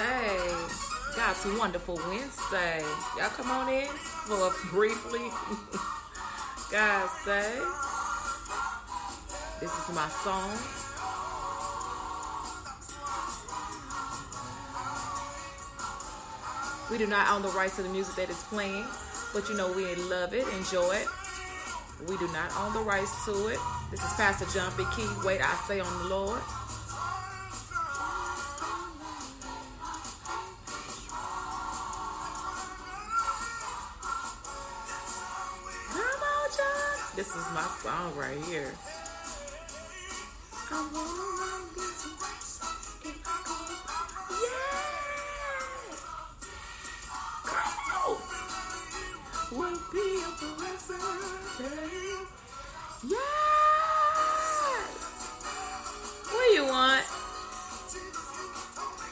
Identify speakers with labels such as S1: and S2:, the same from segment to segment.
S1: Say, God's wonderful Wednesday. Y'all come on in for briefly. God say, this is my song. We do not own the rights to the music that is playing, but you know we love it, enjoy it. We do not own the rights to it. This is Pastor John B. Key. Wait, I say on the Lord.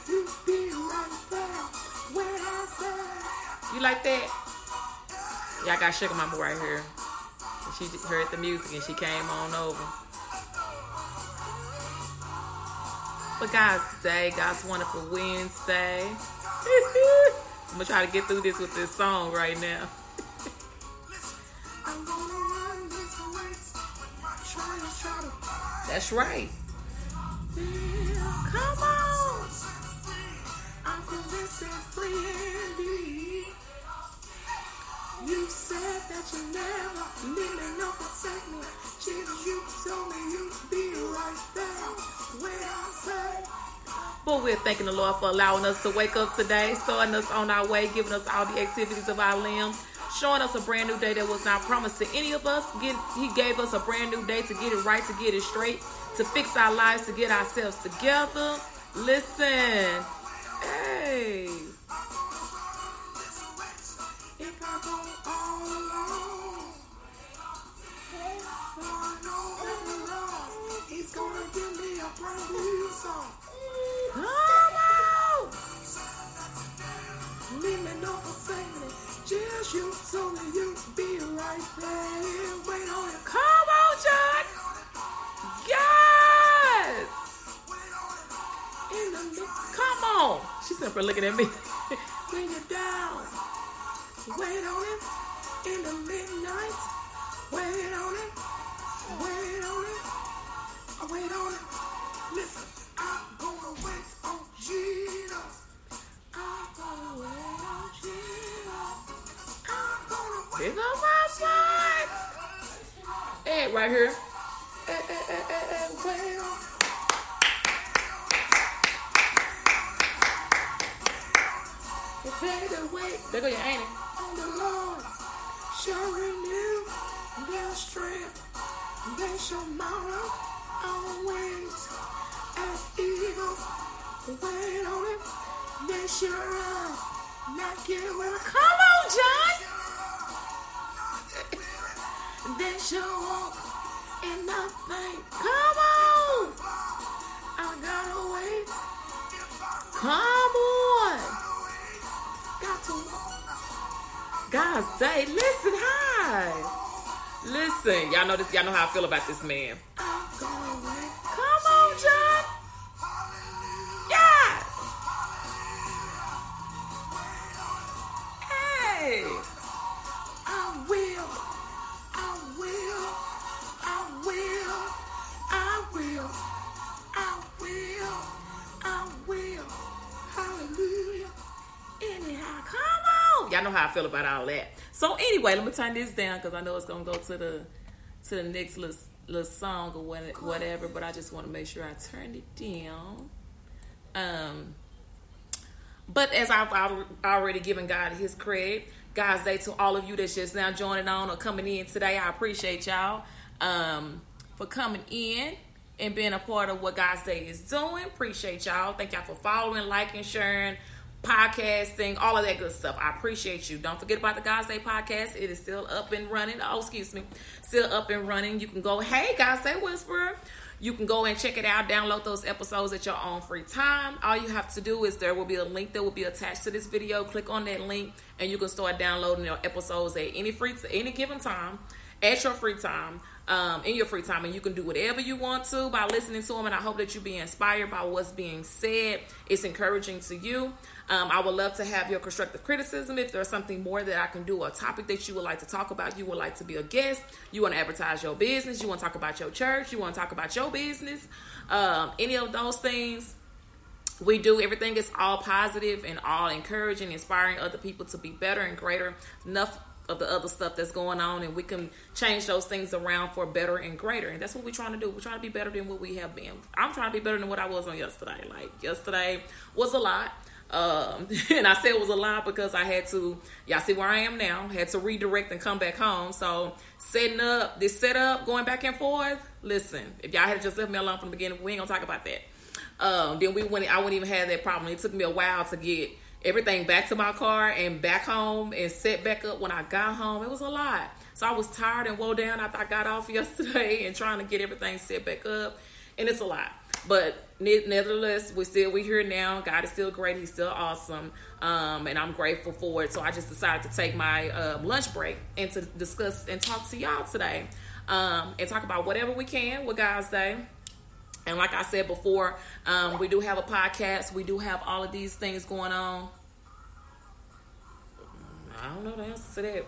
S1: You be right there where I say. You like that? Yeah, I got Sugar Mama right here. She heard the music and she came on over. But God's Day, God's Wonderful Wednesday. I'm gonna try to get through this with this song right now. I'm gonna run this race. Try to, try to. That's right. Come on. You said that you never me nor forsake me. Jesus, you told me you'd be right there where I say. But we're thanking the Lord for allowing us to wake up today, starting us on our way, giving us all the activities of our limbs, showing us a brand new day that was not promised to any of us. Get, he gave us a brand new day to get it right, to get it straight, to fix our lives, to get ourselves together. Listen, hey. On it. Come on, Come on! She's simply looking at me. when you're down. Wait on it in the midnight. Wait on it. Wait on it. Wait on it. Listen, I'm gonna on Jesus. I'm gonna wait on Jesus. I'm gonna wait. Pick up my fight. Hey, right here. Hey, hey, hey, hey, hey, wait on. Prepare to wait. There go your auntie. On the Lord shall renew their strength. They shall mount up on wings as eagles. Wait on it. Run, not get weary. Come on, John. they shall walk and not faint. Come on. I gotta wait. Come on. Got to. God say, listen, hi. Listen, y'all know this. Y'all know how I feel about this man. Come on, John. Yes. Hey. I will. I will. I will. I will. I will. I will. Hallelujah. Anyhow, come on. Y'all know how I feel about all that. So anyway, let me turn this down because I know it's gonna go to the to the next list little song or whatever. But I just want to make sure I turn it down. Um, but as I've already given God His credit, God's Day to all of you that's just now joining on or coming in today, I appreciate y'all um, for coming in and being a part of what God's Day is doing. Appreciate y'all. Thank y'all for following, liking, sharing, podcasting, all of that good stuff. I appreciate you. Don't forget about the God's Day podcast. It is still up and running. Oh, excuse me. Still up and running. You can go, hey, God's Day Whisperer. You can go and check it out, download those episodes at your own free time. All you have to do is there will be a link that will be attached to this video. Click on that link and you can start downloading your episodes at any free any given time at your free time um, in your free time, and you can do whatever you want to by listening to them. And I hope that you be inspired by what's being said. It's encouraging to you. Um, I would love to have your constructive criticism. If there's something more that I can do, a topic that you would like to talk about, you would like to be a guest, you want to advertise your business, you want to talk about your church, you want to talk about your business, um, any of those things we do. Everything is all positive and all encouraging inspiring other people to be better and greater. Enough of the other stuff that's going on and we can change those things around for better and greater. And that's what we're trying to do. We're trying to be better than what we have been. I'm trying to be better than what i was on yesterday. Like yesterday was a lot um, and I said it was a lot because I had to, y'all see where I am now, had to redirect and come back home. So setting up this setup, going back and forth. Listen, if y'all had just left me alone from the beginning, we ain't gonna talk about that. Um, then we wouldn't, I wouldn't even have that problem. It took me a while to get everything back to my car and back home and set back up when I got home. It was a lot. So I was tired and woe down after I got off yesterday and trying to get everything set back up. And it's a lot. But nevertheless, we still we here now. God is still great. He's still awesome, um, and I'm grateful for it. So I just decided to take my uh, lunch break and to discuss and talk to y'all today, um, and talk about whatever we can with God's Day. And like I said before, um, we do have a podcast. We do have all of these things going on. I don't know the answer to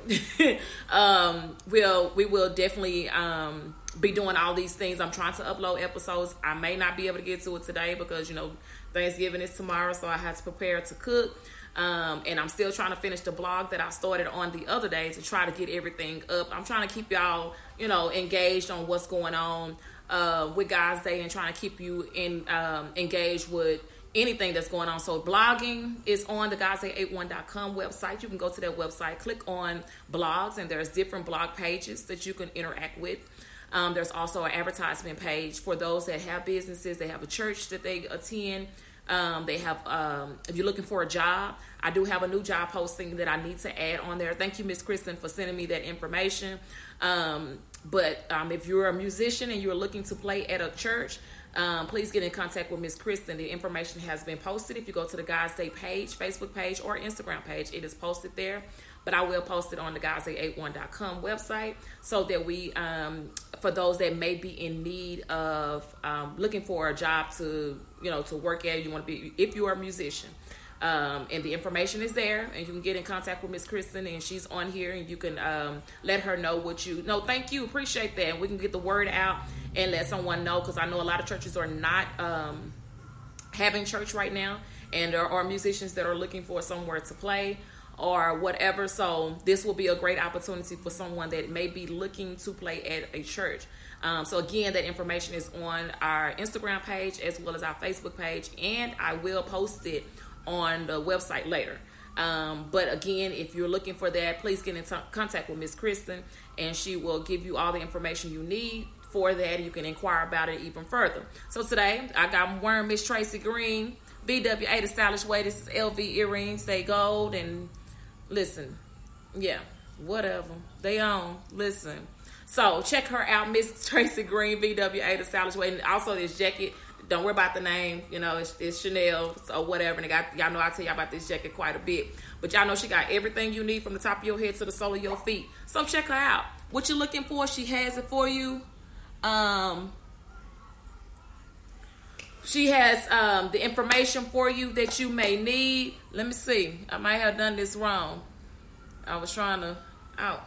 S1: that. um, we'll we will definitely um, be doing all these things. I'm trying to upload episodes. I may not be able to get to it today because you know Thanksgiving is tomorrow, so I have to prepare to cook. Um, and I'm still trying to finish the blog that I started on the other day to try to get everything up. I'm trying to keep y'all, you know, engaged on what's going on uh, with God's Day and trying to keep you in um, engaged with anything that's going on. So blogging is on the godsday81.com website. You can go to that website, click on blogs, and there's different blog pages that you can interact with. Um, there's also an advertisement page for those that have businesses. They have a church that they attend. Um, they have, um, if you're looking for a job, I do have a new job posting that I need to add on there. Thank you, Miss Kristen, for sending me that information. Um, but um, if you're a musician and you're looking to play at a church, um, please get in contact with Miss Kristen. The information has been posted. If you go to the God's Day page, Facebook page, or Instagram page, it is posted there. But I will post it on the godsday81.com website so that we, um, for those that may be in need of um, looking for a job to, you know, to work at, you want to be, if you are a musician, um, and the information is there, and you can get in contact with Miss Kristen, and she's on here, and you can um, let her know what you. No, thank you, appreciate that, and we can get the word out and let someone know because I know a lot of churches are not um, having church right now, and there are musicians that are looking for somewhere to play or whatever. So this will be a great opportunity for someone that may be looking to play at a church. Um, so again, that information is on our Instagram page as well as our Facebook page, and I will post it on the website later. Um, but again, if you're looking for that, please get in t- contact with Miss Kristen, and she will give you all the information you need for that. You can inquire about it even further. So today, I got wearing Miss Tracy Green, VWA the stylish way. This is LV earrings. They gold and listen, yeah, whatever they own. Listen. So check her out, Miss Tracy Green, VWA, the stylish way, and also this jacket don't worry about the name. You know, it's, it's Chanel or whatever. And got y'all know I tell y'all about this jacket quite a bit. But y'all know she got everything you need from the top of your head to the sole of your feet. So check her out. What you're looking for, she has it for you. Um, she has um, the information for you that you may need. Let me see. I might have done this wrong. I was trying to out.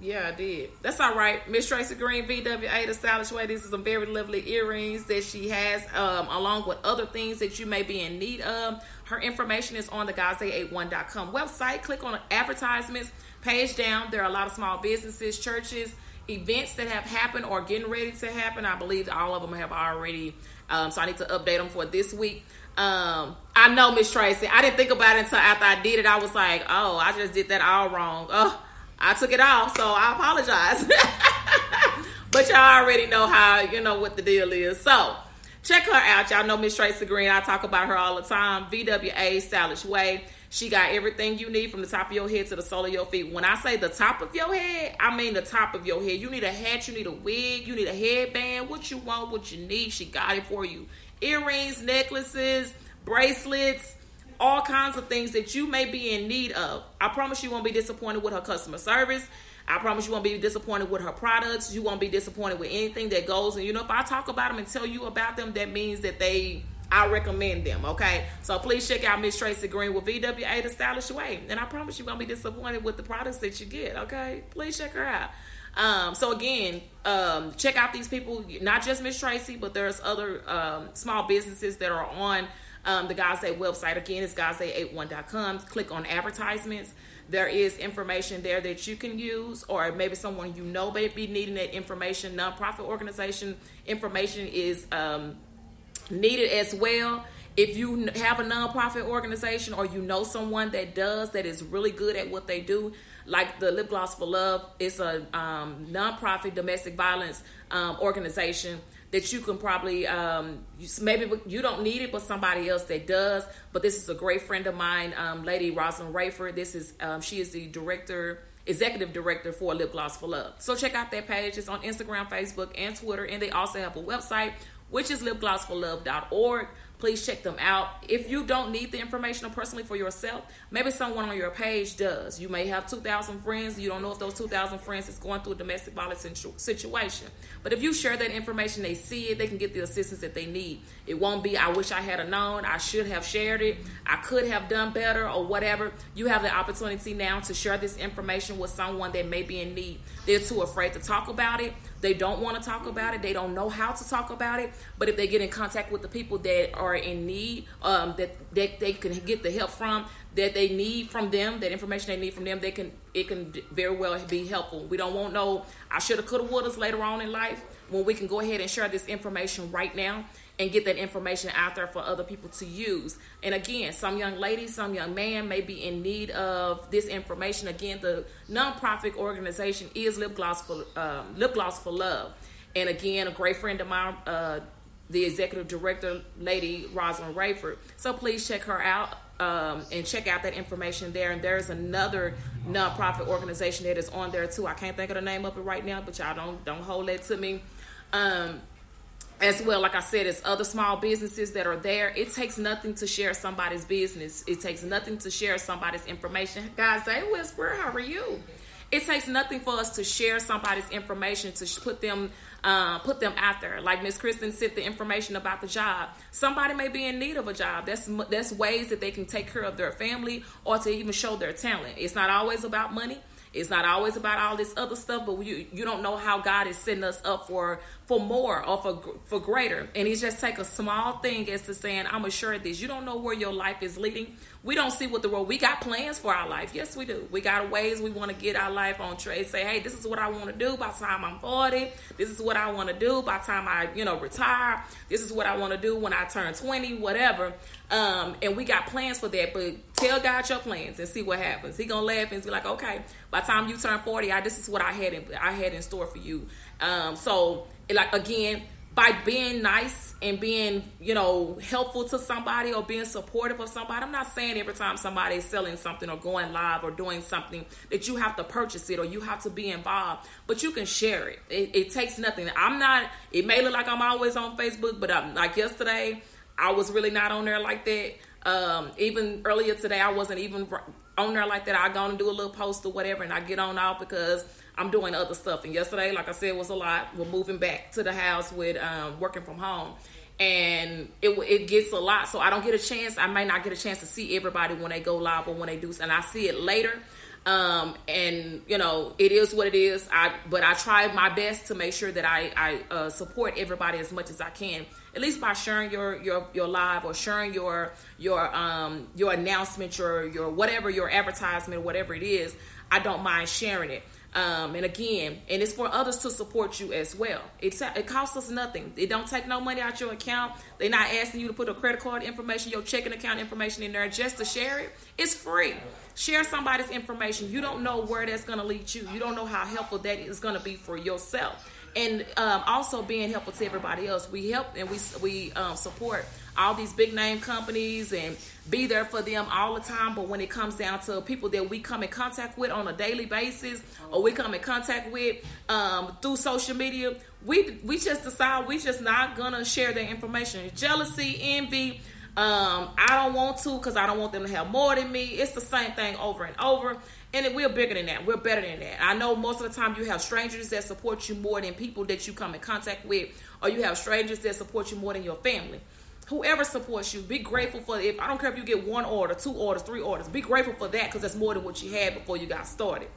S1: Yeah, I did. That's all right. Miss Tracy Green, VWA, The Stylish Way. These are some very lovely earrings that she has, um, along with other things that you may be in need of. Her information is on the godsday81.com website. Click on advertisements, page down. There are a lot of small businesses, churches, events that have happened or getting ready to happen. I believe all of them have already, um, so I need to update them for this week. Um, I know Miss Tracy. I didn't think about it until after I did it. I was like, oh, I just did that all wrong. Oh, I took it off, so I apologize. but y'all already know how, you know, what the deal is. So check her out. Y'all know Miss Tracy Green. I talk about her all the time. VWA Stylish Way. She got everything you need from the top of your head to the sole of your feet. When I say the top of your head, I mean the top of your head. You need a hat, you need a wig, you need a headband. What you want, what you need, she got it for you. Earrings, necklaces, bracelets, all kinds of things that you may be in need of. I promise you won't be disappointed with her customer service. I promise you won't be disappointed with her products. You won't be disappointed with anything that goes. And you know, if I talk about them and tell you about them, that means that they, I recommend them. Okay. So please check out Miss Tracy Green with VWA The Stylish Way. And I promise you won't be disappointed with the products that you get. Okay. Please check her out. Um, so again, um, check out these people, not just Miss Tracy, but there's other um, small businesses that are on um, the God's Day website. Again, it's godsday81.com. Click on advertisements. There is information there that you can use, or maybe someone you know may be needing that information. Nonprofit organization information is um, needed as well. If you have a nonprofit organization or you know someone that does that is really good at what they do, like the Lip Gloss for Love, it's a um, nonprofit domestic violence um, organization that you can probably um, maybe you don't need it, but somebody else that does. But this is a great friend of mine, um, Lady Rosalind Rayford. This is um, she is the director, executive director for Lip Gloss for Love. So check out that page. It's on Instagram, Facebook, and Twitter, and they also have a website, which is lipglossforlove.org please check them out. If you don't need the information personally for yourself, maybe someone on your page does. You may have 2,000 friends. You don't know if those 2,000 friends is going through a domestic violence situation. But if you share that information, they see it, they can get the assistance that they need. It won't be, I wish I had known, I should have shared it, I could have done better, or whatever. You have the opportunity now to share this information with someone that may be in need. They're too afraid to talk about it. They don't want to talk about it. They don't know how to talk about it. But if they get in contact with the people that are in need, um, that, that they can get the help from, that they need from them, that information they need from them, they can it can very well be helpful. We don't want no I shoulda, coulda, woulda later on in life when we can go ahead and share this information right now and get that information out there for other people to use. And again, some young lady, some young man may be in need of this information. Again, the nonprofit organization is Lip Gloss for um, Lip Gloss for Love. And again, a great friend of mine, uh, the executive director, Lady Rosalind Rayford. So please check her out um, and check out that information there. And there's another nonprofit organization that is on there too. I can't think of the name of it right now, but y'all don't don't hold that to me. Um, as well, like I said, it's other small businesses that are there. It takes nothing to share somebody's business. It takes nothing to share somebody's information. God's Day Whisperer, how are you? It takes nothing for us to share somebody's information to put them uh, put them out there. Like Miss Kristen sent the information about the job. Somebody may be in need of a job. That's that's ways that they can take care of their family or to even show their talent. It's not always about money. It's not always about all this other stuff, but you you don't know how God is setting us up for for more or for for greater. And He's just take a small thing as to saying, "I'm assured this." You don't know where your life is leading. We don't see what the world. We got plans for our life. Yes, we do. We got ways we want to get our life on track. Say, "Hey, this is what I want to do by time I'm 40. This is what I want to do by time I you know retire. This is what I want to do when I turn 20, whatever." Um, and we got plans for that, but tell God your plans and see what happens. He gonna laugh and be like, okay, by time you turn 40, I, this is what I had in I had in store for you. Um, so like again, by being nice and being, you know, helpful to somebody or being supportive of somebody. I'm not saying every time somebody is selling something or going live or doing something that you have to purchase it or you have to be involved, but you can share it. It, it takes nothing. I'm not, it may look like I'm always on Facebook, but I'm, like yesterday, I was really not on there like that. Um, even earlier today, I wasn't even on there like that. I go and do a little post or whatever, and I get on off because I'm doing other stuff. And yesterday, like I said, was a lot. We're moving back to the house with um, working from home, and it it gets a lot. So I don't get a chance. I might not get a chance to see everybody when they go live or when they do, and I see it later. Um, and you know, it is what it is. I but I try my best to make sure that I I uh, support everybody as much as I can. At least by sharing your your your live or sharing your your um your announcement, your your whatever your advertisement, whatever it is. I don't mind sharing it. Um, and again, and it's for others to support you as well. It's it costs us nothing. It don't take no money out your account. They're not asking you to put a credit card information, your checking account information in there just to share it. It's free. Share somebody's information. You don't know where that's going to lead you. You don't know how helpful that is going to be for yourself and um, also being helpful to everybody else. We help and we we um, support all these big name companies and be there for them all the time. But when it comes down to people that we come in contact with on a daily basis, or we come in contact with um, through social media, we we just decide we just not gonna share their information. Jealousy, envy. Um, I don't want to because I don't want them to have more than me. It's the same thing over and over. And we're bigger than that. We're better than that. I know most of the time you have strangers that support you more than people that you come in contact with, or you have strangers that support you more than your family. Whoever supports you, be grateful for if I don't care if you get one order, two orders, three orders. Be grateful for that because that's more than what you had before you got started.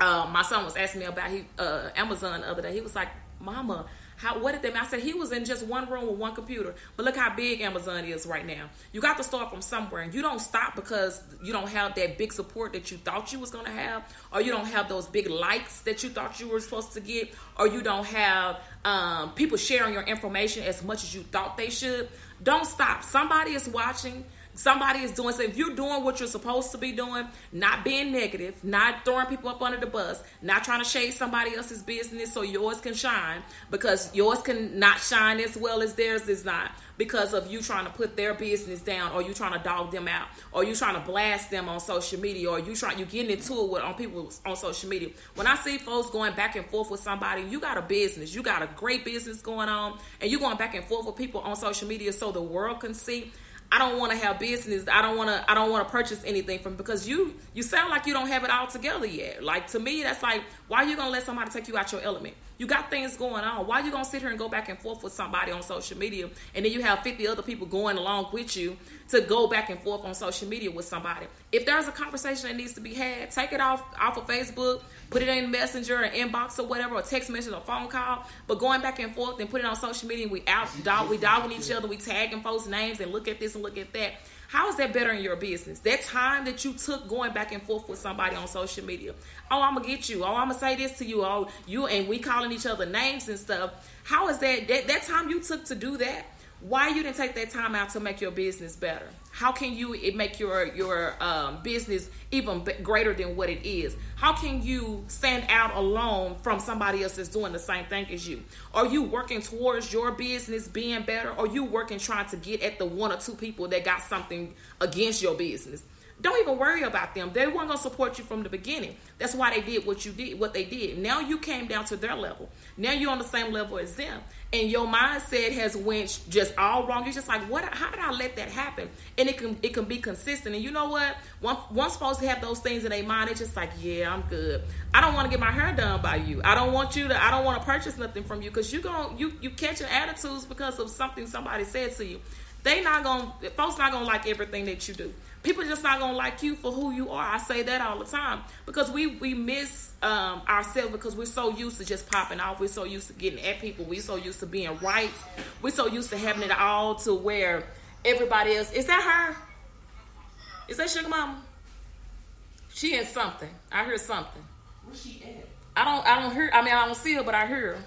S1: Um, my son was asking me about he, uh, Amazon the other day. He was like, "Mama, how what did they? mean? I said he was in just one room with one computer. But look how big Amazon is right now. You got to start from somewhere, and you don't stop because you don't have that big support that you thought you was gonna have, or you don't have those big likes that you thought you were supposed to get, or you don't have um, people sharing your information as much as you thought they should. Don't stop. Somebody is watching somebody is doing so if you're doing what you're supposed to be doing not being negative not throwing people up under the bus not trying to shade somebody else's business so yours can shine because yours can not shine as well as theirs is not because of you trying to put their business down or you trying to dog them out or you trying to blast them on social media or you trying you getting into it with on people on social media. When i see folks going back and forth with somebody you got a business you got a great business going on and you're going back and forth with people on social media so the world can see I don't want to have business. I don't want to. I don't want to purchase anything from because you you sound like you don't have it all together yet. Like to me, that's like why are you gonna let somebody take you out your element? You got things going on. Why you gonna sit here and go back and forth with somebody on social media, and then you have fifty other people going along with you to go back and forth on social media with somebody? If there's a conversation that needs to be had, take it off off of Facebook, put it in Messenger, or inbox, or whatever, or text message, or phone call. But going back and forth and put it on social media, we out dog, we dogging each other, we tagging folks' names, and look at this and look at that how is that better in your business? That time that you took going back and forth with somebody on social media. Oh, I'm gonna get you. Oh, I'm gonna say this to you. Oh, you and we calling each other names and stuff. How is that that, that time you took to do that? Why you didn't take that time out to make your business better? How can you make your your um, business even greater than what it is? How can you stand out alone from somebody else that's doing the same thing as you? Are you working towards your business being better? Or you working trying to get at the one or two people that got something against your business don't even worry about them. They weren't gonna support you from the beginning. That's why they did what you did, what they did. Now you came down to their level. Now you're on the same level as them, and your mindset has went just all wrong. You're just like, what? How did I let that happen? And it can it can be consistent. And you know what? Once supposed to have those things in their mind, it's just like, yeah, I'm good. I don't want to get my hair done by you. I don't want you to. I don't want to purchase nothing from you because you going you you catching attitudes because of something somebody said to you. They not gonna folks not gonna like everything that you do people just not gonna like you for who you are. I say that all the time because we we miss um, ourselves because we're so used to just popping off. We're so used to getting at people. We're so used to being right. We're so used to having it all to where everybody else is that her? Is that Sugar Mama? She in something. I hear something.
S2: Where's she at?
S1: I don't. I don't hear. I mean, I don't see her, but I hear her.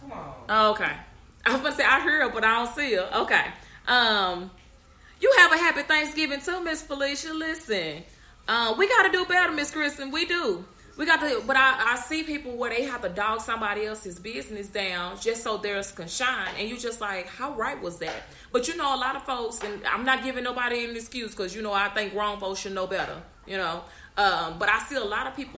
S2: Come on.
S1: Oh, okay. I was gonna say I hear her, but I don't see her. Okay. Um, you have a happy Thanksgiving too, Miss Felicia. Listen, uh, we got to do better, Miss Kristen. We do. We got to, but I, I see people where they have to dog somebody else's business down just so theirs can shine, and you just like, how right was that? But you know, a lot of folks, and I'm not giving nobody an excuse because you know I think wrong folks should know better, you know. Um, but I see a lot of people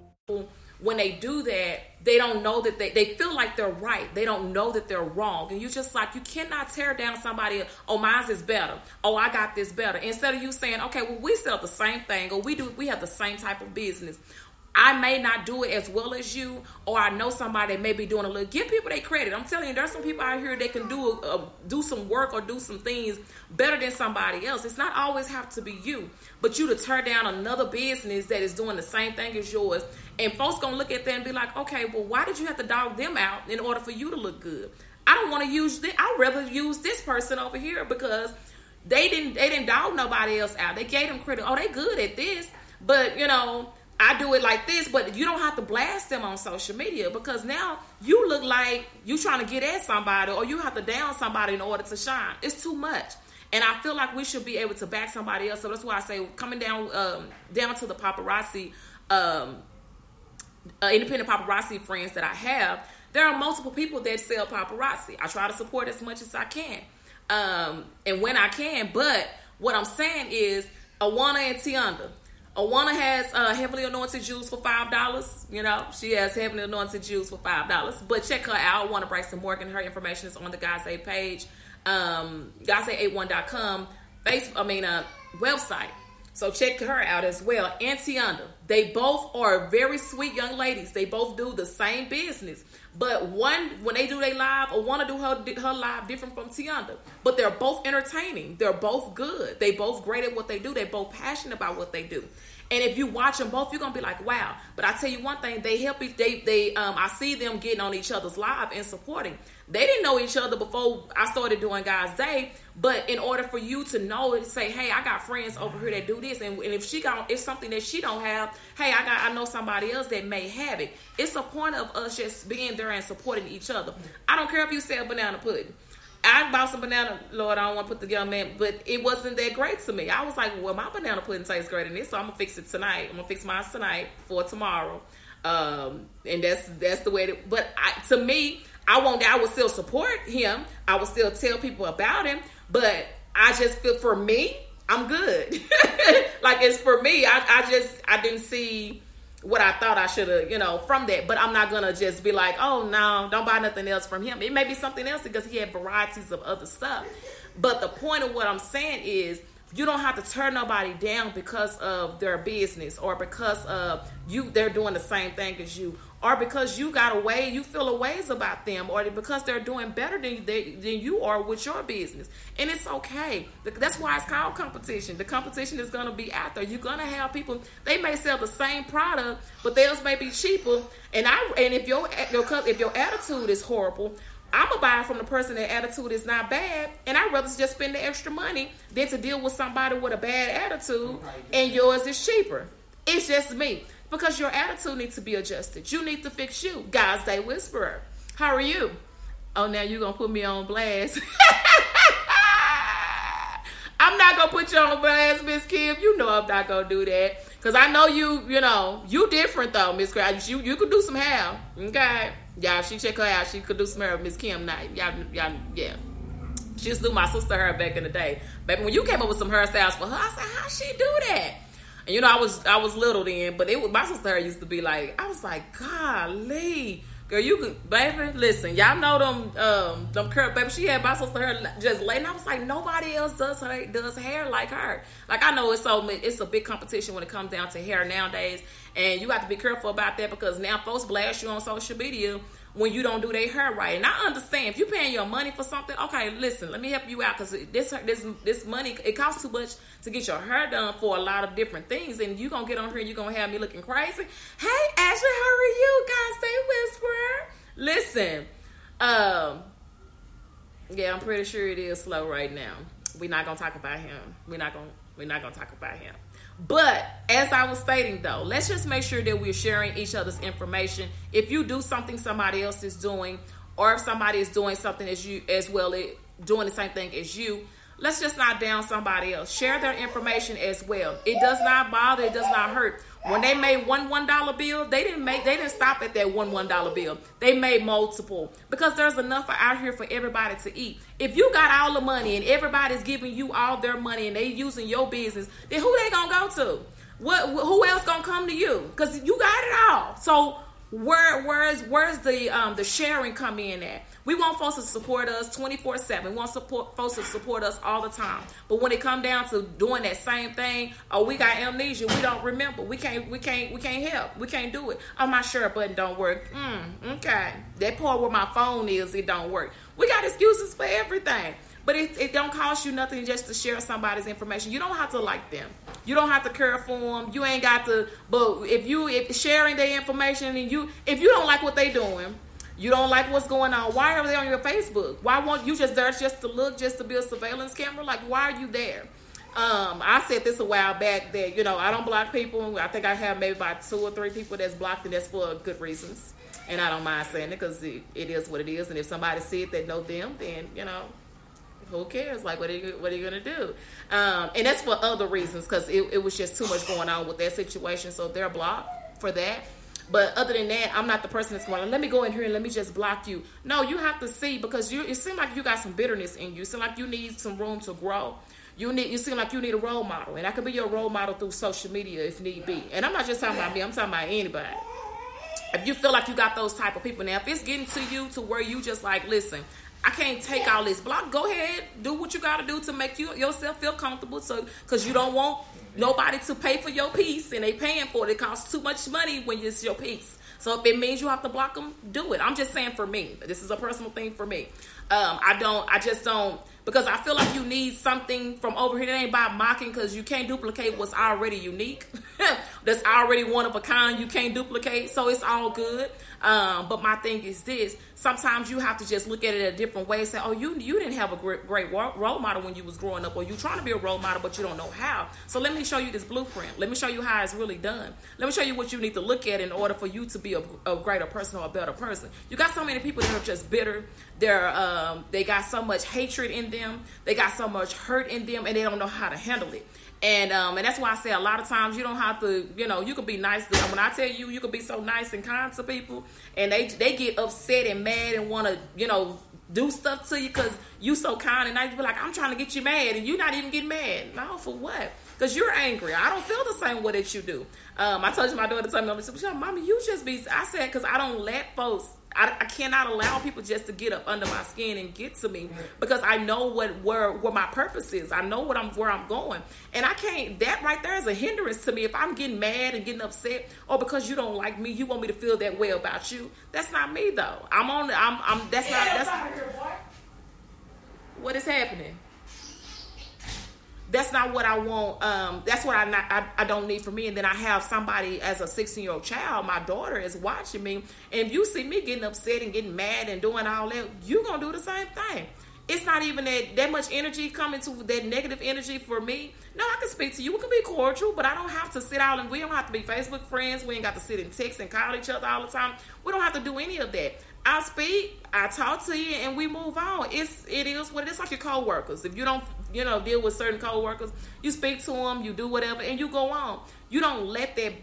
S1: When they do that, they don't know that they, they feel like they're right. They don't know that they're wrong. And you just like, you cannot tear down somebody, oh, mine's is better. Oh, I got this better. Instead of you saying, okay, well, we sell the same thing or we do, we have the same type of business. I may not do it as well as you, or I know somebody that may be doing a little. Give people their credit. I'm telling you, there's some people out here that can do uh, do some work or do some things better than somebody else. It's not always have to be you, but you to tear down another business that is doing the same thing as yours, and folks gonna look at that and be like, okay, well, why did you have to dog them out in order for you to look good? I don't want to use this. I'd rather use this person over here because they didn't they didn't dog nobody else out. They gave them credit. Oh, they good at this, but you know I do it like this, but you don't have to blast them on social media because now you look like you trying to get at somebody or you have to down somebody in order to shine. It's too much. And I feel like we should be able to back somebody else. So that's why I say coming down um, down to the paparazzi, um, uh, independent paparazzi friends that I have, there are multiple people that sell paparazzi. I try to support as much as I can, um, and when I can. But what I'm saying is, Awana and Tianda, Awana has uh, heavily anointed Jews for five dollars. You know, she has heavily anointed Jews for five dollars. But check her out. Awana Braxton Morgan. Her information is on the Aid page, um, God's81.com, Facebook. I mean, uh, website. So check her out as well. And Tianda. They both are very sweet young ladies. They both do the same business. But one, when they do their live, or want to do her her live different from Tianda. But they're both entertaining. They're both good. They both great at what they do. They're both passionate about what they do. And if you watch them both, you're gonna be like, wow. But I tell you one thing, they help each they they um I see them getting on each other's live and supporting. They didn't know each other before I started doing God's Day, but in order for you to know it, say, hey, I got friends over here that do this, and, and if she got it's something that she don't have, hey, I got I know somebody else that may have it. It's a point of us just being there and supporting each other. I don't care if you sell banana pudding. I bought some banana. Lord, I don't want to put the young man, but it wasn't that great to me. I was like, well, my banana pudding tastes great in this, so I'm gonna fix it tonight. I'm gonna fix mine tonight for tomorrow. Um, and that's that's the way. To, but I, to me, I won't. I will still support him. I will still tell people about him. But I just feel for me, I'm good. like it's for me. I, I just I didn't see what I thought I should have, you know, from that. But I'm not gonna just be like, oh no, don't buy nothing else from him. It may be something else because he had varieties of other stuff. But the point of what I'm saying is you don't have to turn nobody down because of their business or because of you they're doing the same thing as you or because you got a way you feel a ways about them or because they're doing better than they, than you are with your business. And it's okay. That's why it's called competition. The competition is going to be out there. You're going to have people they may sell the same product but theirs may be cheaper. And i and if your, your if your attitude is horrible I'm gonna buy from the person that attitude is not bad, and I'd rather just spend the extra money than to deal with somebody with a bad attitude and yours is cheaper. It's just me because your attitude needs to be adjusted. You need to fix you. God's Day Whisperer. How are you? Oh, now you're gonna put me on blast. I'm not gonna put you on blast, Miss Kim. You know I'm not gonna do that. Cause I know you, you know, you different though, Miss Crowder. You you could do some hair. Okay. Y'all, she check her out. She could do some hair Miss Kim Knight. Y'all, y'all, yeah. She used to do my sister hair back in the day. Baby, when you came up with some hairstyles for her, I said, how she do that? And you know, I was I was little then, but it was my sister used to be like, I was like, golly. Girl, you could, baby, listen, y'all know them, um, them curl, baby. She had my sister hair just and I was like, nobody else does her, does hair like her. Like I know it's so, it's a big competition when it comes down to hair nowadays, and you have to be careful about that because now folks blast you on social media when you don't do their hair right. And I understand if you're paying your money for something, okay, listen, let me help you out because this this this money it costs too much to get your hair done for a lot of different things, and you gonna get on here and you gonna have me looking crazy. Hey, Ashley, how are you? God's Day Whisperer. Listen, um, yeah, I'm pretty sure it is slow right now. We're not gonna talk about him. We're not gonna we're not gonna talk about him. But as I was stating though, let's just make sure that we're sharing each other's information. If you do something somebody else is doing, or if somebody is doing something as you as well, it, doing the same thing as you, let's just not down somebody else. Share their information as well. It does not bother, it does not hurt. When they made one one dollar bill, they didn't make they didn't stop at that one one dollar bill. They made multiple because there's enough out here for everybody to eat. If you got all the money and everybody's giving you all their money and they using your business, then who they gonna go to? What who else gonna come to you? Because you got it all. So where where's where's the um the sharing come in at? We want folks to support us 24 7. We want support folks to support us all the time. But when it come down to doing that same thing, oh, we got amnesia. We don't remember. We can't we can't we can't help. We can't do it. Oh, my shirt button don't work. Mm, okay. That part where my phone is, it don't work. We got excuses for everything. But it, it don't cost you nothing just to share somebody's information. You don't have to like them. You don't have to care for them. You ain't got to. But if you if sharing their information and you if you don't like what they doing, you don't like what's going on. Why are they on your Facebook? Why won't you just there just to look, just to be a surveillance camera? Like, why are you there? Um, I said this a while back that you know I don't block people. I think I have maybe about two or three people that's blocked, and that's for good reasons. And I don't mind saying it because it, it is what it is. And if somebody see it that know them, then you know who cares? Like, what are you, what are you gonna do? Um, and that's for other reasons because it, it was just too much going on with that situation. So they're blocked for that. But other than that, I'm not the person that's going. To let me go in here and let me just block you. No, you have to see because you. It seems like you got some bitterness in you. It seems like you need some room to grow. You need. You seem like you need a role model, and I can be your role model through social media if need be. And I'm not just talking about me. I'm talking about anybody. If you feel like you got those type of people now, if it's getting to you to where you just like, listen, I can't take all this block. Go ahead, do what you got to do to make you yourself feel comfortable. So, because you don't want nobody to pay for your piece and they paying for it. It costs too much money when it's your piece. So if it means you have to block them, do it. I'm just saying for me. This is a personal thing for me. Um, I don't. I just don't because I feel like you need something from over here. That ain't by mocking because you can't duplicate what's already unique. That's already one of a kind. You can't duplicate, so it's all good. Um, but my thing is this: sometimes you have to just look at it a different way. Say, "Oh, you you didn't have a great, great role model when you was growing up, or you trying to be a role model, but you don't know how." So let me show you this blueprint. Let me show you how it's really done. Let me show you what you need to look at in order for you to be a, a greater person or a better person. You got so many people that are just bitter. They're um, they got so much hatred in them. They got so much hurt in them, and they don't know how to handle it. And um, and that's why I say a lot of times you don't have to, you know, you could be nice. To, them. when I tell you, you could be so nice and kind to people, and they they get upset and mad and want to, you know, do stuff to you because you so kind and nice. Be like, I'm trying to get you mad, and you're not even getting mad. No, for what? Because you're angry. I don't feel the same way that you do. Um, I told you my daughter told me, she said, "Mommy, you just be." I said, "Because I don't let folks I, I, cannot allow people just to get up under my skin and get to me because I know what where where my purpose is. I know what I'm where I'm going, and I can't. That right there is a hindrance to me. If I'm getting mad and getting upset, or because you don't like me, you want me to feel that way about you. That's not me though. I'm on. I'm. I'm. That's not. That's. What is happening? That's not what I want. Um, that's what I, not, I I don't need for me. And then I have somebody as a 16 year old child. My daughter is watching me, and if you see me getting upset and getting mad and doing all that, you're gonna do the same thing. It's not even that that much energy coming to that negative energy for me. No, I can speak to you. We can be cordial, but I don't have to sit out and we don't have to be Facebook friends. We ain't got to sit and text and call each other all the time. We don't have to do any of that. I speak, I talk to you, and we move on. It's it is what it is like your coworkers. If you don't you know deal with certain coworkers, you speak to them, you do whatever, and you go on. You don't let that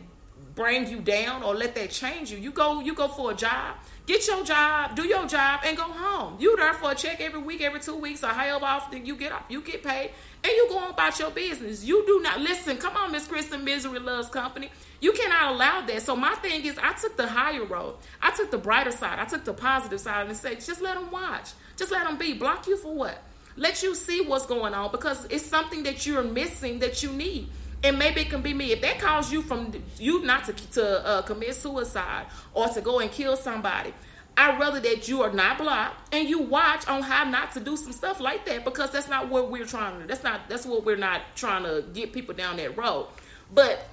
S1: bring you down or let that change you. You go you go for a job, get your job, do your job, and go home. You there for a check every week, every two weeks, or however often you get up, you get paid, and you go on about your business. You do not listen. Come on, Miss Kristen, misery loves company. You cannot allow that. So my thing is, I took the higher road. I took the brighter side. I took the positive side and said, just let them watch. Just let them be. Block you for what? Let you see what's going on because it's something that you're missing that you need. And maybe it can be me. If that calls you from you not to to uh, commit suicide or to go and kill somebody, I'd rather that you are not blocked and you watch on how not to do some stuff like that because that's not what we're trying to. That's not that's what we're not trying to get people down that road. But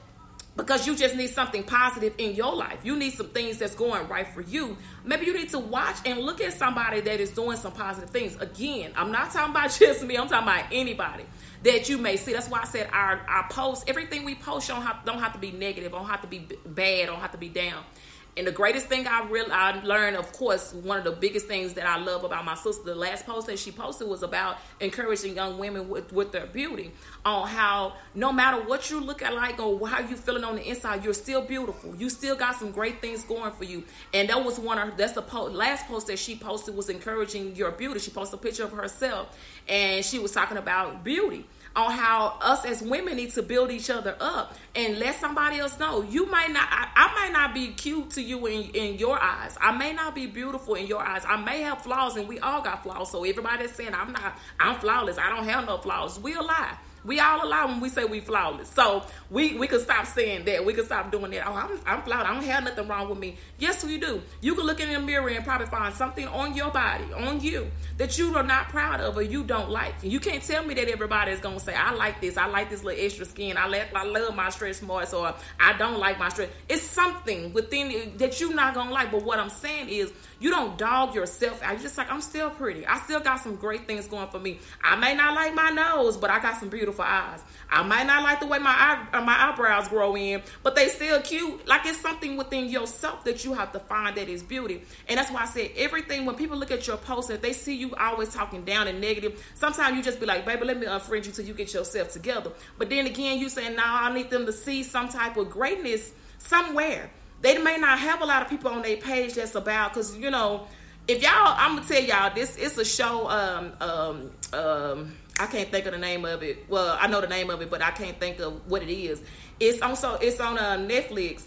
S1: because you just need something positive in your life. You need some things that's going right for you. Maybe you need to watch and look at somebody that is doing some positive things. Again, I'm not talking about just me, I'm talking about anybody that you may see. That's why I said our, our posts, everything we post don't have, don't have to be negative, don't have to be bad, don't have to be down. And the greatest thing I really I learned, of course, one of the biggest things that I love about my sister, the last post that she posted was about encouraging young women with, with their beauty on how no matter what you look at like or how you feeling on the inside, you're still beautiful. You still got some great things going for you. And that was one of that's the po- last post that she posted was encouraging your beauty. She posted a picture of herself and she was talking about beauty on how us as women need to build each other up and let somebody else know you might not I, I, might not be cute to you in, in your eyes i may not be beautiful in your eyes i may have flaws and we all got flaws so everybody's saying i'm not i'm flawless i don't have no flaws we'll lie we all allow when we say we flawless. So we we could stop saying that. We could stop doing that. Oh, I'm, I'm flawed. I don't have nothing wrong with me. Yes, we do. You can look in the mirror and probably find something on your body, on you, that you are not proud of or you don't like. You can't tell me that everybody is gonna say, I like this. I like this little extra skin. I like I love my stretch marks or I don't like my stretch. It's something within that you're not gonna like. But what I'm saying is you don't dog yourself out. You're just like, I'm still pretty. I still got some great things going for me. I may not like my nose, but I got some beautiful eyes. I might not like the way my eye, uh, my eyebrows grow in, but they still cute. Like it's something within yourself that you have to find that is beauty. And that's why I said everything when people look at your post, if they see you always talking down and negative, sometimes you just be like, baby, let me unfriend you till you get yourself together. But then again, you saying, now I need them to see some type of greatness somewhere. They may not have a lot of people on their page that's about because you know if y'all i'm gonna tell y'all this it's a show um um um i can't think of the name of it. Well i know the name of it but i can't think of what it is. It's also it's on uh, netflix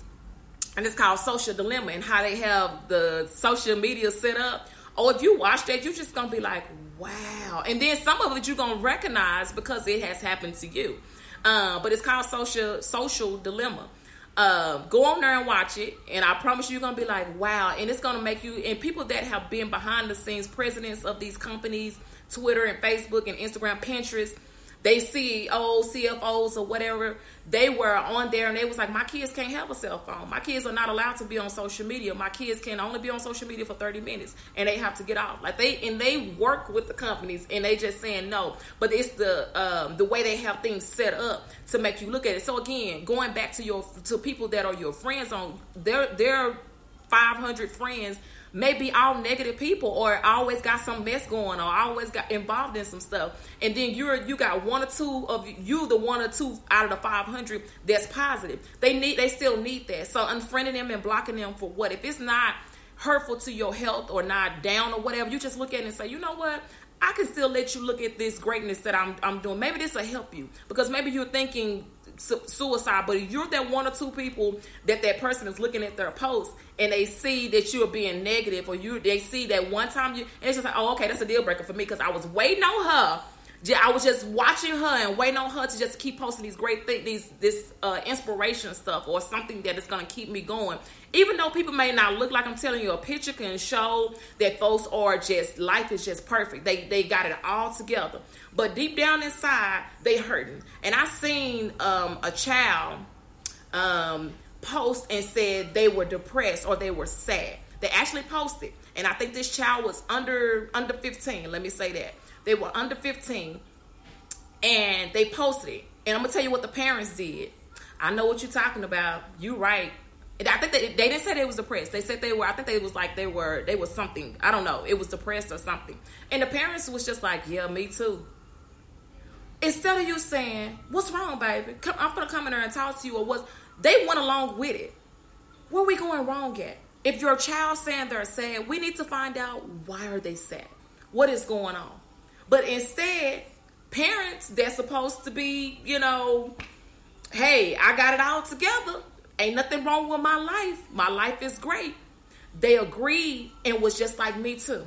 S1: and it's called social dilemma and how they have the social media set up or if you watch that you're just gonna be like wow. And then some of it you're gonna recognize because it has happened to you. Uh, but it's called social social dilemma. Uh, go on there and watch it, and I promise you, you're gonna be like, wow, and it's gonna make you. And people that have been behind the scenes, presidents of these companies, Twitter and Facebook and Instagram, Pinterest, they CEOs, CFOs, or whatever, they were on there and they was like, my kids can't have a cell phone. My kids are not allowed to be on social media. My kids can only be on social media for 30 minutes and they have to get off. Like they and they work with the companies and they just saying no. But it's the um, the way they have things set up to make you look at it. So again, going back to your to people that are your friends on their their 500 friends maybe all negative people or always got some mess going or always got involved in some stuff. And then you're you got one or two of you the one or two out of the 500 that's positive. They need they still need that. So unfriending them and blocking them for what? If it's not hurtful to your health or not down or whatever you just look at it and say you know what? I can still let you look at this greatness that I'm, I'm doing. Maybe this will help you. Because maybe you're thinking suicide, but you're that one or two people that that person is looking at their post and they see that you're being negative or you they see that one time you and it's just like oh okay that's a deal breaker for me because I was waiting on her I was just watching her and waiting on her to just keep posting these great things, these this uh, inspiration stuff or something that is going to keep me going. Even though people may not look like I'm telling you, a picture can show that folks are just life is just perfect. They they got it all together, but deep down inside they hurting. And I seen um, a child um, post and said they were depressed or they were sad. They actually posted, and I think this child was under under 15. Let me say that they were under 15 and they posted it. And I'm gonna tell you what the parents did. I know what you're talking about. You right. And I think they, they didn't say they was depressed. They said they were. I think they was like they were. They was something. I don't know. It was depressed or something. And the parents was just like, yeah, me too. Instead of you saying, "What's wrong, baby? Come, I'm gonna come in there and talk to you," or what? They went along with it. Where we going wrong at? If your child saying they're sad, we need to find out why are they sad. What is going on? But instead, parents that's supposed to be, you know, hey, I got it all together. Ain't nothing wrong with my life. My life is great. They agreed and was just like me too.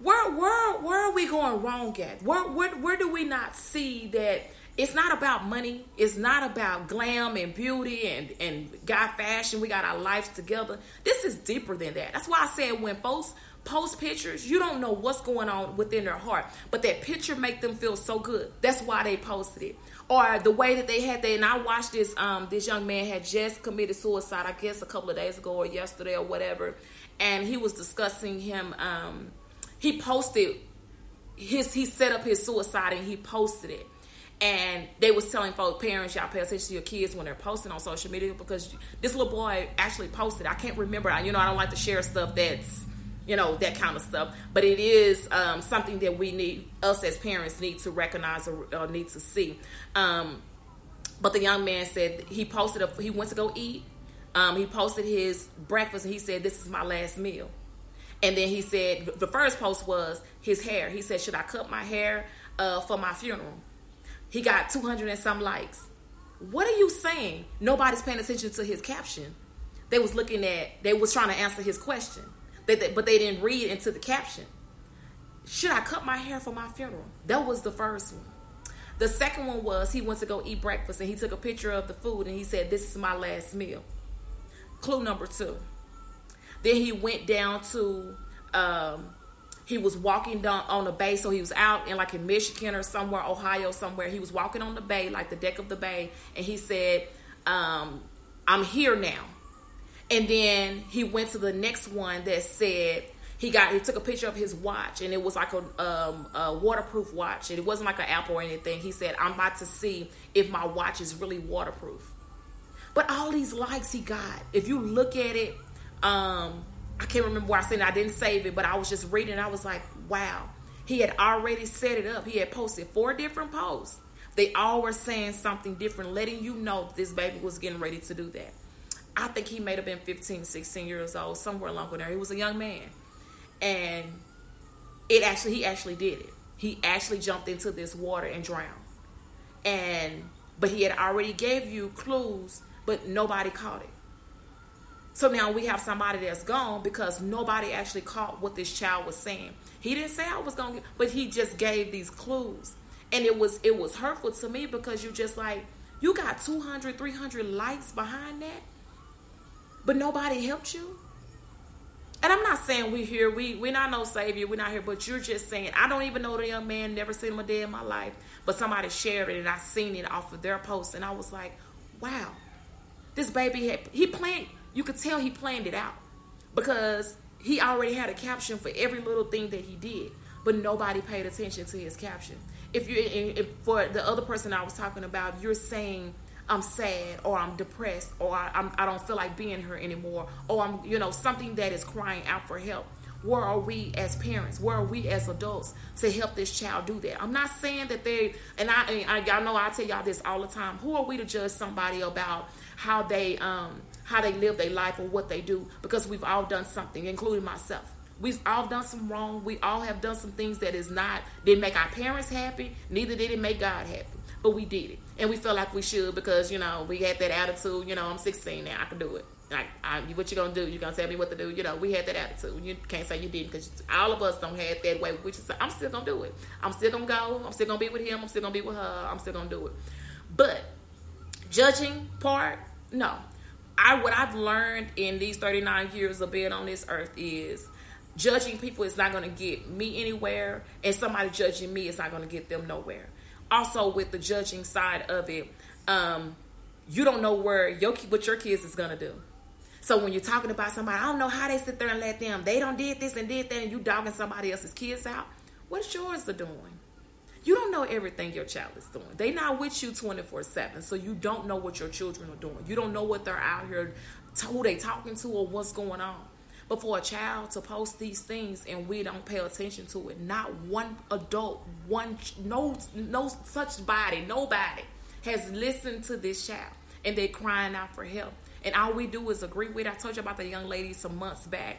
S1: Where where where are we going wrong at? Where where where do we not see that it's not about money. It's not about glam and beauty and, and guy fashion. We got our lives together. This is deeper than that. That's why I said when folks post pictures, you don't know what's going on within their heart, but that picture make them feel so good. That's why they posted it. or the way that they had they and I watched this um this young man had just committed suicide I guess a couple of days ago or yesterday or whatever and he was discussing him um he posted his he set up his suicide and he posted it. And they was telling folks parents y'all pay attention to your kids when they're posting on social media because this little boy actually posted i can't remember. I, you know i don't like to share stuff that's you know that kind of stuff. But it is um, something that we need us as parents need to recognize or, or need to see. Um, but the young man said he posted a, he went to go eat. Um, he posted his breakfast and he said this is my last meal and then he said the first post was his hair he said should i cut my hair uh, for my funeral he got 200 and some likes what are you saying nobody's paying attention to his caption they was looking at they was trying to answer his question they, they, but they didn't read into the caption. Should I cut my hair for my funeral? That was the first one. The second one was he went to go eat breakfast and he took a picture of the food and he said, This is my last meal. Clue number two. Then he went down to, um, he was walking down on the bay. So he was out in like in Michigan or somewhere, Ohio, somewhere. He was walking on the bay, like the deck of the bay. And he said, um, I'm here now. And then he went to the next one that said he got he took a picture of his watch and it was like a, um, a waterproof watch and it wasn't like an Apple or anything. He said, "I'm about to see if my watch is really waterproof." But all these likes he got, if you look at it, um, I can't remember where I said it. I didn't save it, but I was just reading. I was like, "Wow." He had already set it up. He had posted four different posts. They all were saying something different, letting you know this baby was getting ready to do that. I think he may have been 15, 16 years old, somewhere along there. He was a young man. And it actually, he actually did it. He actually jumped into this water and drowned. And, but he had already gave you clues, but nobody caught it. So now we have somebody that's gone because nobody actually caught what this child was saying. He didn't say I was going to, but he just gave these clues. And it was, it was hurtful to me because you just like, you got 200, 300 likes behind that but nobody helped you. And I'm not saying we're here, we we're not no savior, we're not here, but you're just saying, I don't even know the young man, never seen him a day in my life, but somebody shared it and I seen it off of their post, and I was like, wow, this baby had he planned. You could tell he planned it out because he already had a caption for every little thing that he did, but nobody paid attention to his caption. If you, if for the other person I was talking about, you're saying I'm sad or I'm depressed or I, I'm, I don't feel like being here anymore or I'm, you know, something that is crying out for help. Where are we as parents? Where are we as adults to help this child do that? I'm not saying that they, and I, and I y'all know I tell y'all this all the time. Who are we to judge somebody about how they, um, how they live their life or what they do? Because we've all done something, including myself. We've all done some wrong. We all have done some things that is not didn't make our parents happy. Neither did it make God happy but we did it, and we felt like we should because you know we had that attitude. You know, I'm 16 now, I can do it. Like, I, what you gonna do? You gonna tell me what to do? You know, we had that attitude. You can't say you didn't because all of us don't have that way. Which is, I'm still gonna do it. I'm still gonna go. I'm still gonna be with him. I'm still gonna be with her. I'm still gonna do it. But judging part, no. I what I've learned in these 39 years of being on this earth is judging people is not going to get me anywhere and somebody judging me is not going to get them nowhere also with the judging side of it, um, you don't know where your what your kids is gonna do. So when you're talking about somebody, I don't know how they sit there and let them. They don't did this and did that, and you dogging somebody else's kids out. What's yours are doing? You don't know everything your child is doing. They not with you 24 seven, so you don't know what your children are doing. You don't know what they're out here, who they talking to, or what's going on. But for a child to post these things and we don't pay attention to it, not one adult, one no no such body, nobody has listened to this child and they're crying out for help. And all we do is agree with. I told you about the young lady some months back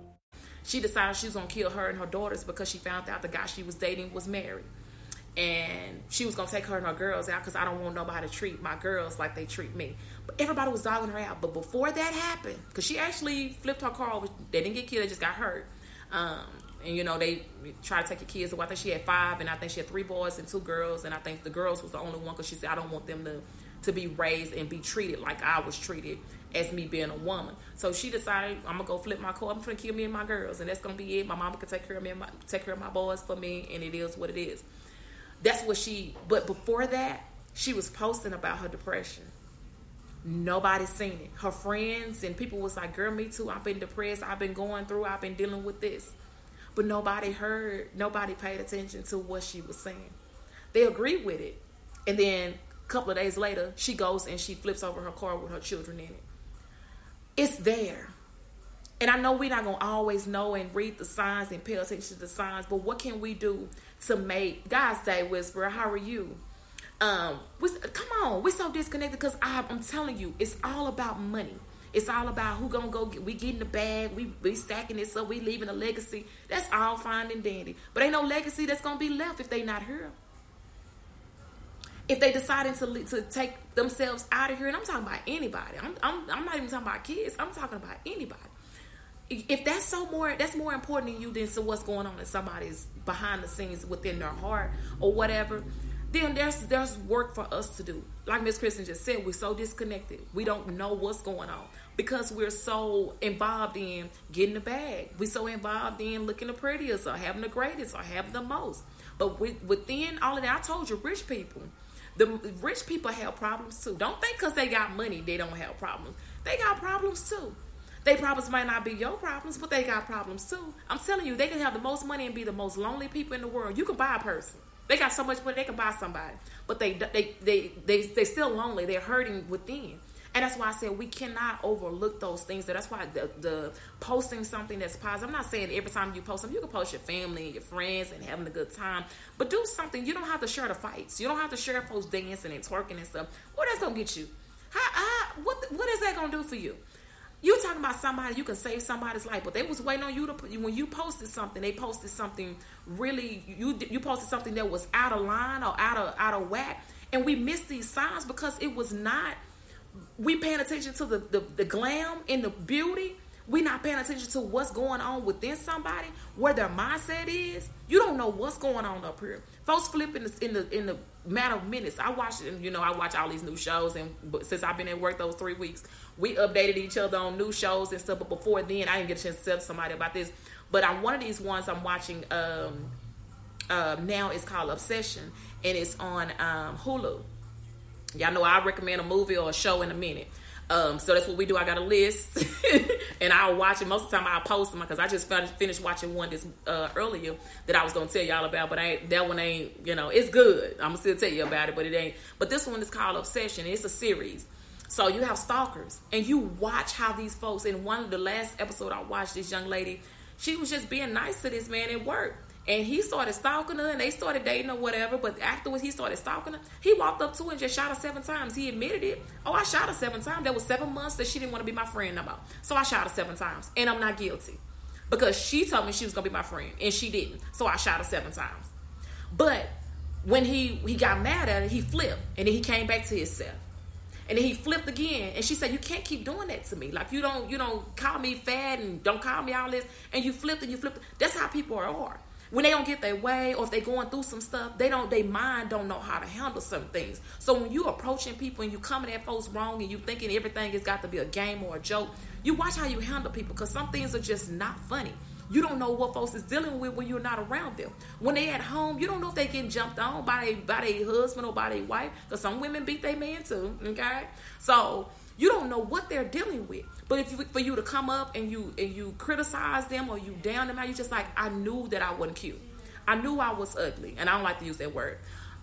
S1: She decided she was gonna kill her and her daughters because she found out the guy she was dating was married, and she was gonna take her and her girls out because I don't want nobody to treat my girls like they treat me. But everybody was dogging her out. But before that happened, because she actually flipped her car over, they didn't get killed; they just got hurt. Um, and you know they tried to take your kids away. I think she had five, and I think she had three boys and two girls, and I think the girls was the only one because she said I don't want them to to be raised and be treated like I was treated as me being a woman. So she decided I'm gonna go flip my car. I'm gonna kill me and my girls, and that's gonna be it. My mama can take care of me, and my, take care of my boys for me, and it is what it is. That's what she. But before that, she was posting about her depression. Nobody seen it. Her friends and people was like, "Girl, me too. I've been depressed. I've been going through. I've been dealing with this." But nobody heard. Nobody paid attention to what she was saying. They agreed with it, and then a couple of days later, she goes and she flips over her car with her children in it it's there. And I know we're not gonna always know and read the signs and pay attention to the signs, but what can we do to make God say, Whisper, how are you? Um, we, come on, we're so disconnected because I'm telling you, it's all about money. It's all about who gonna go get. We getting the bag. We we stacking it so we leaving a legacy. That's all fine and dandy. But ain't no legacy that's gonna be left if they not here if they decided to to take themselves out of here, and I'm talking about anybody. I'm, I'm I'm not even talking about kids. I'm talking about anybody. If that's so more, that's more important to you than so what's going on in somebody's behind the scenes within their heart or whatever. Then there's there's work for us to do. Like Miss Kristen just said, we're so disconnected. We don't know what's going on because we're so involved in getting the bag. We're so involved in looking the prettiest or having the greatest or having the most. But within all of that, I told you, rich people the rich people have problems too. Don't think because they got money they don't have problems. They got problems too. They problems might not be your problems, but they got problems too. I'm telling you, they can have the most money and be the most lonely people in the world. You can buy a person. They got so much money they can buy somebody, but they they they they they still lonely. They're hurting within. And that's why I said we cannot overlook those things. That's why the, the posting something that's positive. I'm not saying every time you post something, you can post your family and your friends and having a good time, but do something. You don't have to share the fights. You don't have to share folks dancing and twerking and stuff. What that's gonna get you? How, how, what what is that gonna do for you? You talking about somebody you can save somebody's life, but they was waiting on you to when you posted something. They posted something really you you posted something that was out of line or out of out of whack, and we missed these signs because it was not we paying attention to the, the, the glam and the beauty. We not paying attention to what's going on within somebody where their mindset is. You don't know what's going on up here. Folks flip in the in the, in the matter of minutes. I watch you know i watch all these new shows and since i've been at work those three weeks we updated each other on new shows and stuff but before then i didn't get a chance to tell somebody about this. But i'm one of these ones i'm watching um uh, now it's called obsession and it's on um hulu Y'all know I recommend a movie or a show in a minute. Um, so that's what we do. I got a list, and I'll watch it. Most of the time, I'll post them because I just finished watching one this uh, earlier that I was gonna tell y'all about. But I ain't, that one ain't. You know, it's good. I'm gonna still tell you about it, but it ain't. But this one is called Obsession. It's a series. So you have stalkers, and you watch how these folks. In one of the last episode I watched, this young lady, she was just being nice to this man at work and he started stalking her and they started dating or whatever. But afterwards, he started stalking her. He walked up to her and just shot her seven times. He admitted it. Oh, I shot her seven times. There was seven months that she didn't want to be my friend no more. So I shot her seven times. And I'm not guilty. Because she told me she was to be my friend. And she didn't. So I shot her seven times. But when he, he got mad at her, he flipped. And then he came back to himself. And then he flipped again, and she said, "You can't keep doing that to me. Like you don't, you don't call me fat and don't call me all this. And you flipped and you flipped. That's how people are when they don't get their way or if they're going through some stuff, they don't they mind don't know how to handle some things. So when you approaching people and you coming at folks wrong and you thinking everything has got to be a game or a joke, you watch how you handle people because some things are just not funny. You don't know what folks is dealing with when you're not around them. When they at home, you don't know if they getting jumped on by their by their husband or by their wife. Because some women beat their man too. Okay, so you don't know what they're dealing with. But if you for you to come up and you and you criticize them or you down them out, you just like I knew that I wasn't cute. I knew I was ugly, and I don't like to use that word.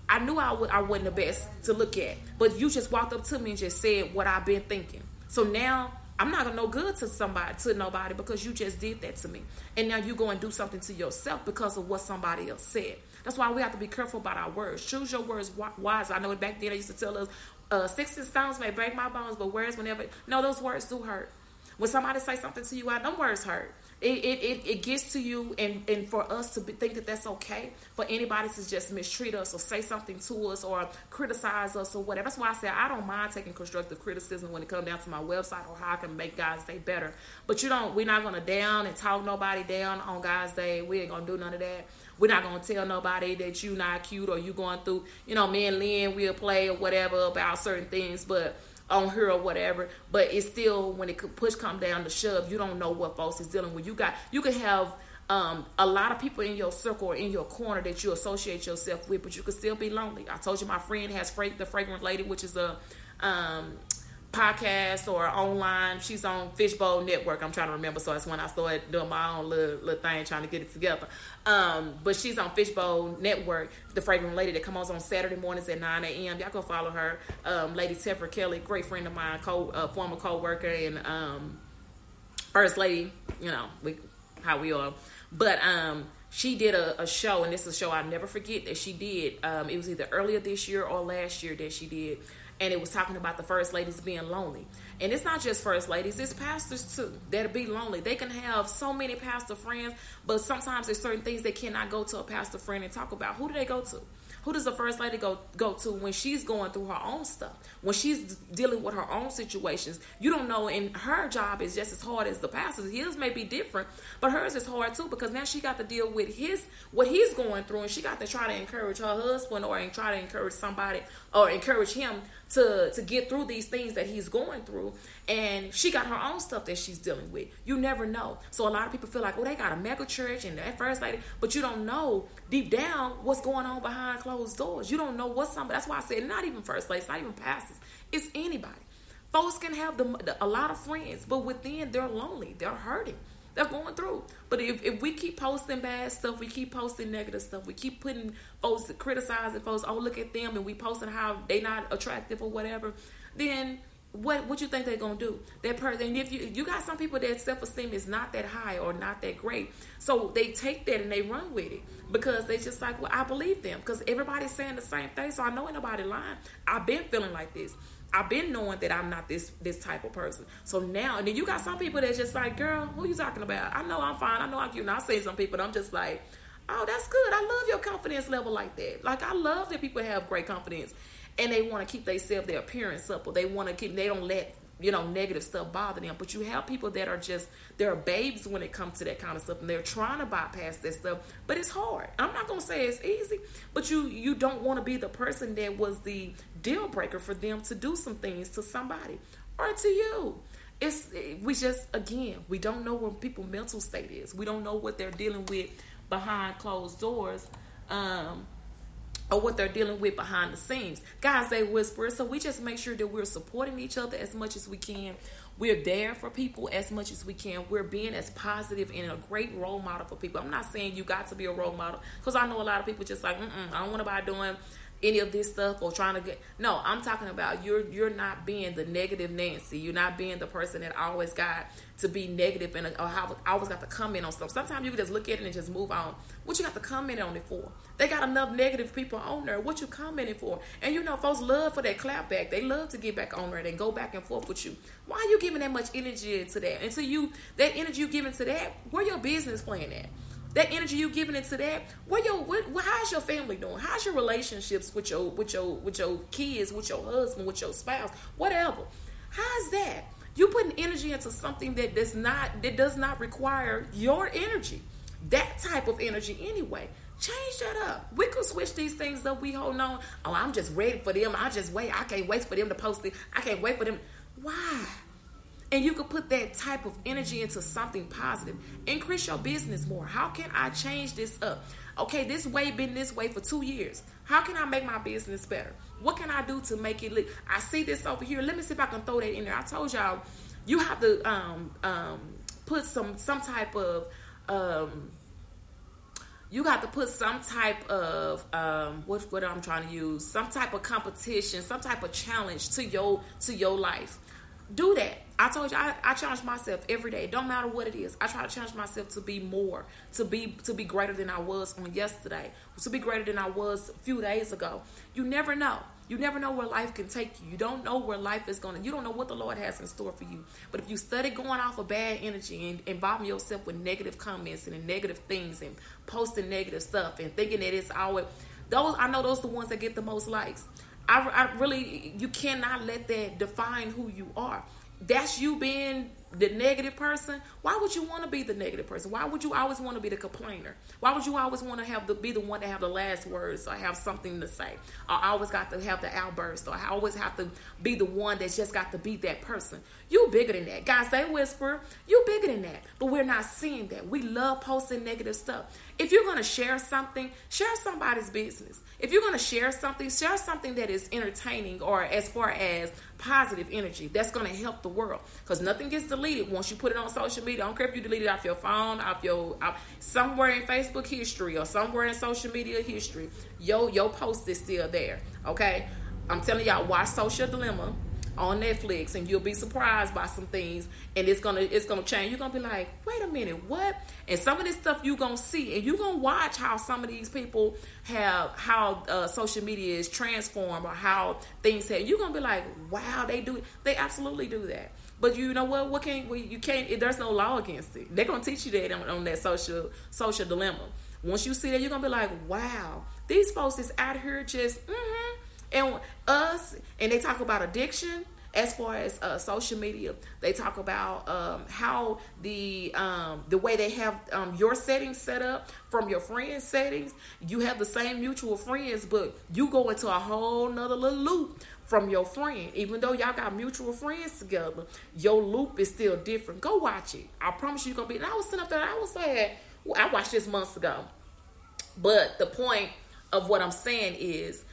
S1: I knew I, wasn't the best to look at, but you just walked up to me and just said what I've been thinking. So now I'm not gonna no good to somebody, to nobody, because you just did that to me. And now you go and do something to yourself because of what somebody else said. That's why we have to be careful about our words. Choose your words wisely. I know back then they used to tell us, uh, sticks and stones may break my bones, but words whenever. No, those words do hurt. When somebody say something to you, I them words hurt. It, it, it, it, gets to you and, and for us to be, think that that's okay for anybody to just mistreat us or say something to us or criticize us or whatever that's why i say i don't mind taking constructive criticism when it comes down to my website or how i can make God's Day better but you don't we're not going to down and talk nobody down on God's Day we ain't going to do none of that we're not gonna tell nobody that you not cute or you going through, you know, me and Lynn we'll play or whatever about certain things, but on her or whatever. But it's still when it could push come down to shove, you don't know what folks is dealing with. You got you could have um, a lot of people in your circle or in your corner that you associate yourself with, but you could still be lonely. I told you my friend has the fragrant lady, which is a um, podcast or online. She's on Fishbowl Network. I'm trying to remember, so that's when I started doing my own little, little thing, trying to get it together. Um, but she's on Fishbowl Network, the fragrant lady that comes on Saturday mornings at 9 a.m. Y'all go follow her. Um, lady Tefra Kelly, great friend of mine, co uh, former co-worker and um, first lady. You know, we how we are. But um, she did a, a, show, and this is a show I'll never forget that she did. Um, it was either earlier this year or last year that she did and it was talking about the first ladies being lonely. And it's not just first ladies, it's pastors too that'll be lonely. They can have so many pastor friends, but sometimes there's certain things they cannot go to a pastor friend and talk about. Who do they go to? Who does the first lady go go to when she's going through her own stuff? When she's dealing with her own situations, you don't know. And her job is just as hard as the pastor's. His may be different, but hers is hard too because now she got to deal with his what he's going through, and she got to try to encourage her husband or try to encourage somebody or encourage him to to get through these things that he's going through. And she got her own stuff that she's dealing with. You never know. So a lot of people feel like oh they got a mega church and that first lady but you don't know deep down what's going on behind closed doors. You don't know what somebody that's why i said not even first lady not even pastors it's anybody. Folks can have the, the, a lot of friends but within they're lonely they're hurting they're going through. But if, if we keep posting bad stuff, we keep posting negative stuff, we keep putting folks criticizing folks, oh look at them, and we posting how they not attractive or whatever, then what what you think they're gonna do? That person, if you you got some people that self esteem is not that high or not that great, so they take that and they run with it because they just like, well, I believe them because everybody's saying the same thing, so I know ain't nobody lying. I've been feeling like this. I've been knowing that I'm not this this type of person. So now, and then you got some people that's just like, girl, who you talking about? I know I'm fine. I know I'm cute. And I say some people, I'm just like, oh, that's good. I love your confidence level like that. Like I love that people have great confidence, and they want to keep themselves their appearance up, or they want to keep. They don't let you know negative stuff bother them but you have people that are just they're babes when it comes to that kind of stuff and they're trying to bypass that stuff but it's hard i'm not gonna say it's easy but you you don't want to be the person that was the deal breaker for them to do some things to somebody or to you it's we just again we don't know what people mental state is we don't know what they're dealing with behind closed doors um or what they're dealing with behind the scenes. Guys, they whisper, so we just make sure that we're supporting each other as much as we can. We're there for people as much as we can. We're being as positive and a great role model for people. I'm not saying you got to be a role model because I know a lot of people just like, I don't want to buy doing any of this stuff or trying to get no i'm talking about you're you're not being the negative nancy. You're not being the person that always got to be negative and have, always got to comment on stuff. Sometimes you can just look at it and just move on. What you got to comment on it for? They got enough negative people on there. What you commenting for? And you know folks love for that clap back. They love to get back on there and go back and forth with you. Why are you giving that much energy to that? And so you that energy you giving to that where your business plan at that energy you giving into that what your what, how's your family doing? How's your relationships with your with your with your kids with your husband with your spouse whatever. How's that? You putting energy into something that does not that does not require your energy. That type of energy anyway. Change that up. We could switch these things up. We hold on. Oh i'm just ready for them. I just wait. I can't wait for them to post it. I can't wait for them. Why and you could put that type of energy into something positive. Increase your business more. How can I change this up? Okay, this way been this way for two years. How can I make my business better? What can I do to make it? Li- I see this over here. Let me see if I can throw that in there. I told y'all, you have to um, um, put some some type of um, you got to put some type of um, what what I'm trying to use, some type of competition, some type of challenge to your to your life. Do that. I told you I, I challenge myself every day. Don't matter what it is. I try to challenge myself to be more, to be to be greater than I was on yesterday, to be greater than I was a few days ago. You never know. You never know where life can take you. You don't know where life is going to, you don't know what the Lord has in store for you. But if you study going off of bad energy and involving yourself with negative comments and negative things and posting negative stuff and thinking that it's always, those, I know those are the ones that get the most likes. I, I really, you cannot let that define who you are. That's you being the negative person, why would you want to be the negative person? Why would you always want to be the complainer? Why would you always want to have the be the one to have the last words or have something to say? Or always got to have the outburst or I always have to be the one that's just got to be that person. You bigger than that. Guys, they whisper, you bigger than that. But we're not seeing that. We love posting negative stuff. If you're gonna share something, share somebody's business. If you're gonna share something, share something that is entertaining or as far as positive energy that's gonna help the world. Because nothing gets deleted once you put it on social media. I don't care if you delete it off your phone, off your off, somewhere in Facebook history or somewhere in social media history. Yo, your post is still there. Okay. I'm telling y'all, watch Social Dilemma on Netflix, and you'll be surprised by some things, and it's gonna it's gonna change. You're gonna be like, wait a minute, what? And some of this stuff you're gonna see, and you're gonna watch how some of these people have how uh, social media is transformed or how things have. You're gonna be like, wow, they do. They absolutely do that. But you know what? What can well, you can't? There's no law against it. They're gonna teach you that on, on that social social dilemma. Once you see that, you're gonna be like, wow, these folks is out here just. Mm-hmm and us and they talk about addiction as far as uh, social media. They talk about um, how the um, the way they have um, your settings set up from your friends settings. You have the same mutual friends but you go into a whole nother little loop from your friend. Even though y'all got mutual friends together your loop is still different. Go watch it. I promise you you're gonna be and i was sitting up there i was well, i watched this months ago. But the point of what i'm saying is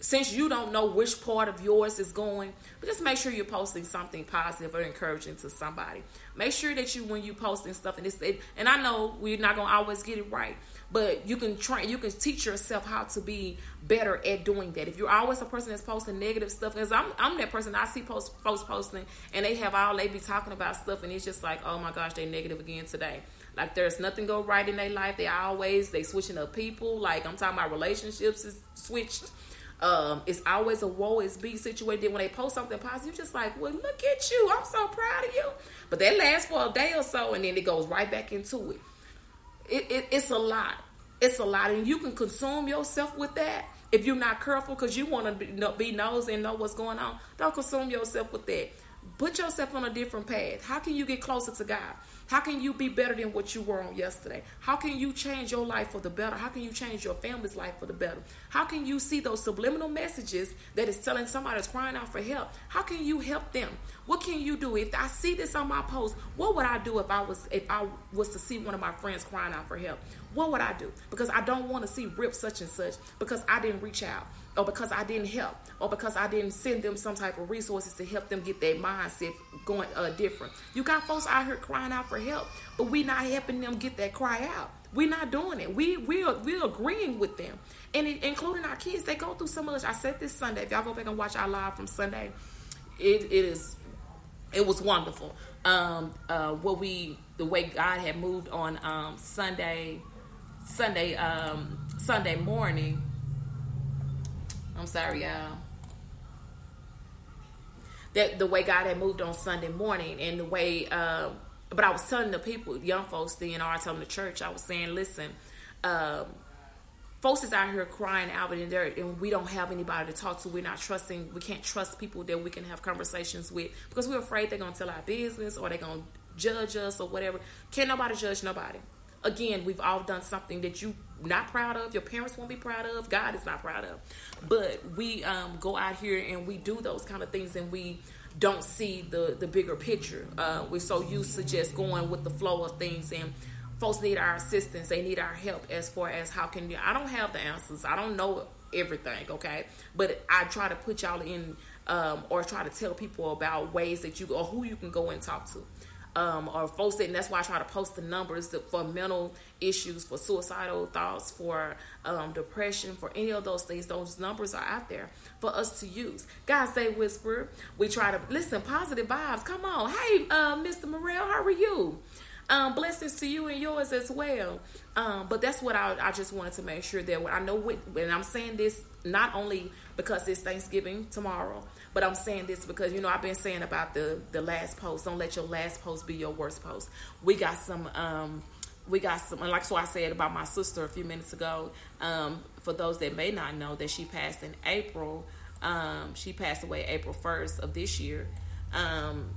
S1: since you don't know which part of yours is going, but just make sure you're posting something positive or encouraging to somebody. Make sure that you, when you posting stuff, and it's, it, and I know we're not gonna always get it right, but you can train, you can teach yourself how to be better at doing that. If you're always a person that's posting negative stuff, because I'm, I'm that person. I see post, folks posting, and they have all they be talking about stuff, and it's just like, oh my gosh, they negative again today. Like there's nothing go right in their life. They always they switching up people. Like I'm talking about relationships is switched um, it's always a woe is be situation. When they post something positive, you're just like, well, look at you. I'm so proud of you. But that lasts for a day or so, and then it goes right back into it. it, it it's a lot. It's a lot, and you can consume yourself with that if you're not careful because you want to be, be nosy and know what's going on. Don't consume yourself with that. Put yourself on a different path. How can you get closer to God? How can you be better than what you were on yesterday? How can you change your life for the better? How can you change your family's life for the better? How can you see those subliminal messages that is telling somebody that's crying out for help? How can you help them? What can you do? If I see this on my post, what would I do if I was if I was to see one of my friends crying out for help? What would I do? Because I don't want to see rip such and such because I didn't reach out or because I didn't help, or because I didn't send them some type of resources to help them get their mindset going uh, different. You got folks out here crying out for help, but we not helping them get that cry out. We're not doing it. We we are, we're agreeing with them, and it, including our kids. They go through so much. I said this Sunday. If y'all go back and watch our live from Sunday, it, it is it was wonderful. Um, uh, what we the way God had moved on um, Sunday, Sunday, um, Sunday morning I'm sorry, y'all. That the way God had moved on Sunday morning and the way, uh, but I was telling the people, young folks, the know, I telling the church, I was saying, listen, um, folks is out here crying out and there and we don't have anybody to talk to. We're not trusting we can't trust people that we can have conversations with because we're afraid they're to tell our business or they're to judge us or whatever. Can't nobody judge nobody again we've all done something that you not proud of your parents won't be proud of god is not proud of. But we um, go out here and we do those kind of things and we don't see the the bigger picture. Uh, we're so used to just going with the flow of things and folks need our assistance. They need our help as far as how can you i don't have the answers. I don't know everything okay? But i try to put y'all in um, or try to tell people about ways that you or who you can go and talk to um, or folks that, and that's why I try to post the numbers for mental issues, for suicidal thoughts, for um, depression, for any of those things. Those numbers are out there for us to use. God say whisper. We try to listen, positive vibes. Come on. Hey, uh, Mr. Morrell, how are you? Um, blessings to you and yours as well. Um, but that's what I, I just wanted to make sure that I know, what, and I'm saying this not only because it's Thanksgiving tomorrow, but I'm saying this because you know I've been saying about the the last post. Don't let your last post be your worst post. We got some. Um, we got some, like so I said about my sister a few minutes ago. Um, for those that may not know, that she passed in April. Um, she passed away April 1st of this year. Um,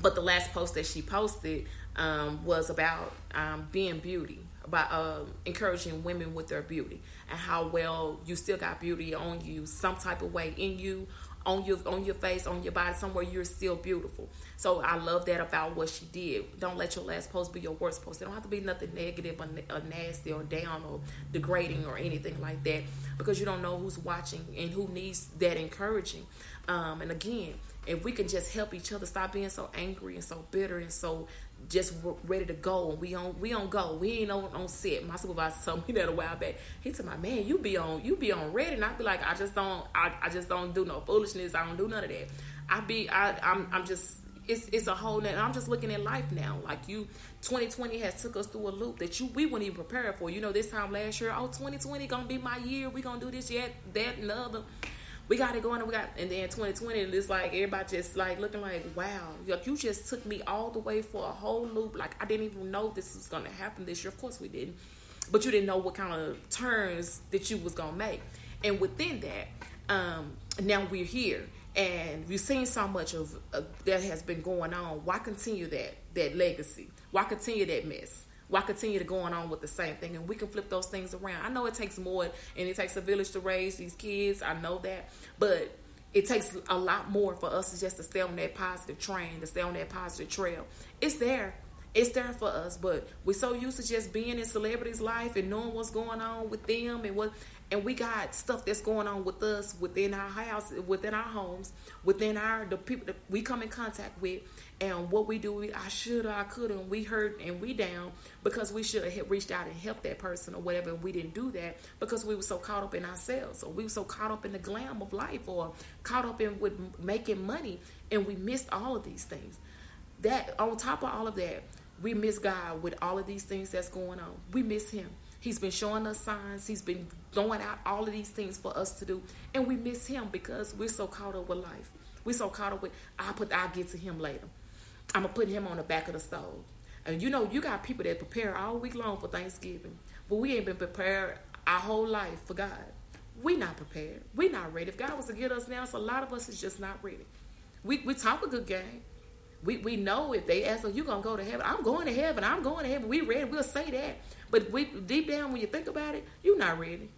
S1: but the last post that she posted um, was about um, being beauty, about uh, encouraging women with their beauty and how well you still got beauty on you, some type of way in you, on your on your face, on your body, somewhere you're still beautiful. So I love that about what she did. Don't let your last post be your worst post. It don't have to be nothing negative or, or nasty or down or degrading or anything like that because you don't know who's watching and who needs that encouraging. Um, and again, if we can just help each other stop being so angry and so bitter and so just ready to go. We on we on go. We ain't on, on set. My supervisor told me that a while back. He told my man you be on you be on ready. And I be like I just don't I, I just don't do no foolishness. I don't do none of that. I be I I'm, I'm just it's it's a whole net I'm just looking at life now. Like you 2020 has took us through a loop that you we weren't even prepared for. You know this time last year oh 2020 gonna be my year. We gonna do this yet that and the other we got it going. We got, and then 2020, and it's like everybody just like looking like, wow, like you just took me all the way for a whole loop. Like I didn't even know this was gonna happen this year. Of course we didn't, but you didn't know what kind of turns that you was gonna make. And within that, um, now we're here, and we've seen so much of uh, that has been going on. Why continue that that legacy? Why continue that mess? Why continue to going on with the same thing? And we can flip those things around. I know it takes more and it takes a village to raise these kids. I know that. But it takes a lot more for us to just to stay on that positive train to stay on that positive trail. It's there. It's there for us. But we're so used to just being in celebrities life and knowing what's going on with them and what and we got stuff that's going on with us within our house within our homes within our the people that we come in contact with and what we do, We, I should, I could, and we hurt and we down because we should have reached out and helped that person or whatever. And we didn't do that because we were so caught up in ourselves, or we were so caught up in the glam of life, or caught up in with making money, and we missed all of these things. That on top of all of that, we miss God with all of these things that's going on. We miss Him. He's been showing us signs. He's been throwing out all of these things for us to do, and we miss Him because we're so caught up with life. We're so caught up with. I put. I'll get to Him later. I'm gonna put him on the back of the stove. And you know, you got people that prepare all week long for Thanksgiving, but we ain't been prepared our whole life for God. We not prepared. We not ready. If God was to get us now, so a lot of us is just not ready. We we talk a good game. We we know if they ask us, you gonna go to heaven. I'm going to heaven. I'm going to heaven. We ready. We'll say that. But we deep down, when you think about it, you're not ready.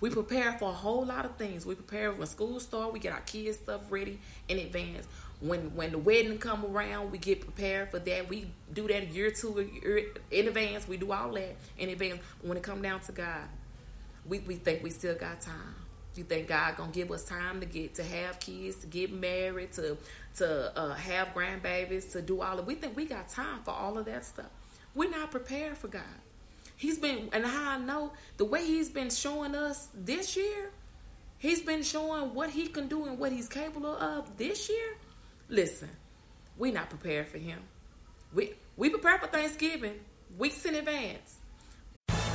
S1: We prepare for a whole lot of things. We prepare when school start. We get our kids stuff ready in advance when when the wedding come around, we get prepared for that. We do that a year or two in advance. We do all that in advance. But when it come down to God, we, we think we still got time. You think God gonna give us time to get to have kids, to get married, to to uh, have grandbabies, to do all of? We think we got time for all of that stuff. We're not prepared for God. He's been, and how I know the way He's been showing us this year, He's been showing what He can do and what He's capable of this year Listen, we're not prepared for him. We we prepare for Thanksgiving weeks in advance.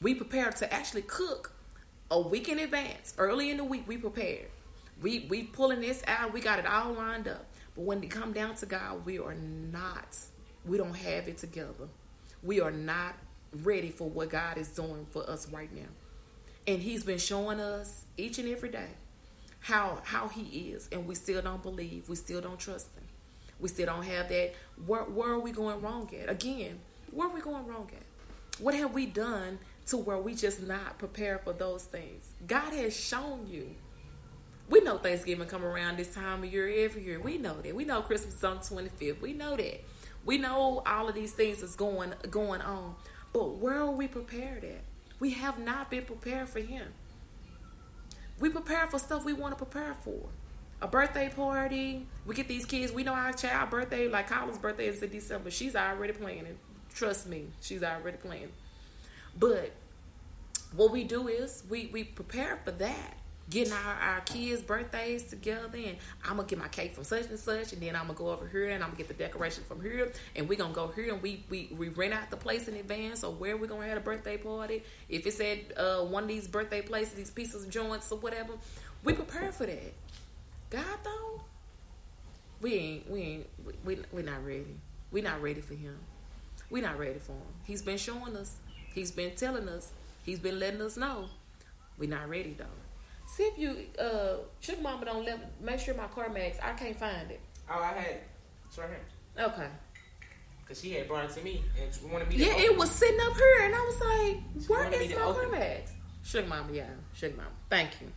S1: We prepared to actually cook a week in advance. Early in the week, we prepared. We we pulling this out. We got it all lined up. But when it come down to God, we are not. We don't have it together. We are not ready for what God is doing for us right now. And He's been showing us each and every day how how He is, and we still don't believe. We still don't trust Him. We still don't have that. Where, where are we going wrong at? Again, where are we going wrong at? What have we done to where we just not prepared for those things? God has shown you. We know Thanksgiving come around this time of year every year. We know that. We know Christmas is on the 25th. We know that. We know all of these things is going going on. But where are we prepared at? We have not been prepared for him. We prepare for stuff we want to prepare for. A birthday party. We get these kids. We know our child birthday, like Kyla's birthday is in December. She's already planning. Trust me, she's already planning. But what we do is we we prepare for that getting our, our kids' birthdays together and I'm gonna get my cake from such and such and then I'm gonna go over here and I'm gonna get the decoration from here and we're gonna go here and we, we, we rent out the place in advance or where we're gonna have a birthday party. If it's at uh, one of these birthday places, these pieces of joints or whatever, we prepare for that. God though, we ain't we ain't we, we we're not ready. We're not ready for him. We're not ready for him. He's been showing us. He's been telling us. He's been letting us know. We're not ready though. See if you uh Sugar Mama don't let make sure my CarMax. I can't find it.
S3: Oh, I had it. It's right here.
S1: Okay.
S3: Cause she had brought it to me and she wanted me to
S1: Yeah, it was sitting up here, and I was like,
S3: She
S1: "Where is my CarMax?" Sugar Mama, yeah, Sugar Mama. Thank you.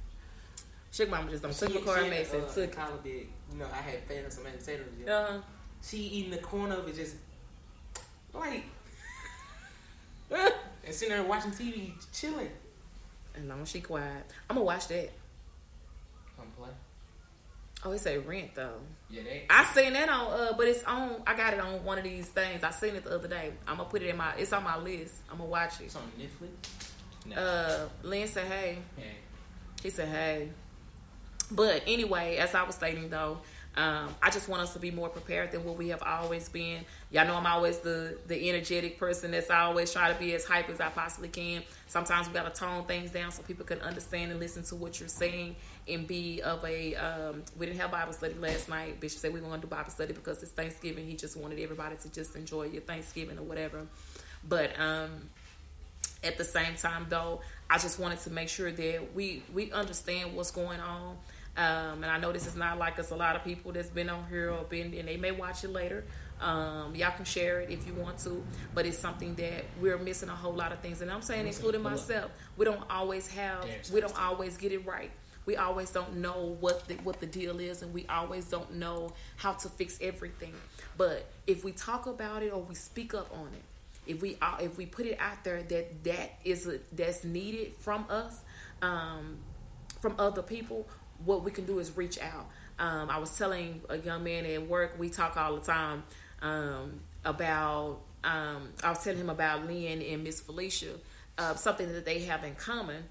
S1: Sugar Mama just don't took my CarMax and
S3: uh,
S1: took.
S3: Kyla did. You know, I had fed her some potatoes.
S1: it.
S3: Yeah.
S1: Uh,
S3: she eating the corner of it just like and sitting there watching TV, chilling.
S1: and long as she quiet, I'm gonna watch that.
S3: Come play.
S1: Oh, it's a rent though.
S3: Yeah, they.
S1: I seen that on, uh, but it's on. I got it on one of these things. I seen it the other day. I'm gonna put it in my. It's on my list. I'm gonna watch it.
S3: It's on Netflix. No.
S1: Uh, Lynn said, "Hey."
S3: yeah.
S1: He said, "Hey." But anyway, as I was stating though, um, I just want us to be more prepared than what we have always been. Y'all know I'm always the the energetic person that's always trying to be as hype as I possibly can. Sometimes we gotta tone things down so people can understand and listen to what you're saying and be of a. Um, we didn't have Bible study last night. Bishop said we were gonna do Bible study because it's Thanksgiving. He just wanted everybody to just enjoy your Thanksgiving or whatever. But um, at the same time though i just wanted to make sure that we we understand what's going on um, and i know this is not like us a lot of people that's been on here or been and they may watch it later. Um, y'all can share it if you want to but it's something that we're missing a whole lot of things. And i'm saying including myself. We don't always have we don't always get it right. We always don't know what the, what the deal is and we always don't know how to fix everything. But if we talk about it or we speak up on it if we uh, if we put it out there that that is a, that's needed from us um, from other people what we can do is reach out um, i was telling a young man at work we talk all the time um, about um, i was telling him about lynn and miss felicia uh, something that they have in common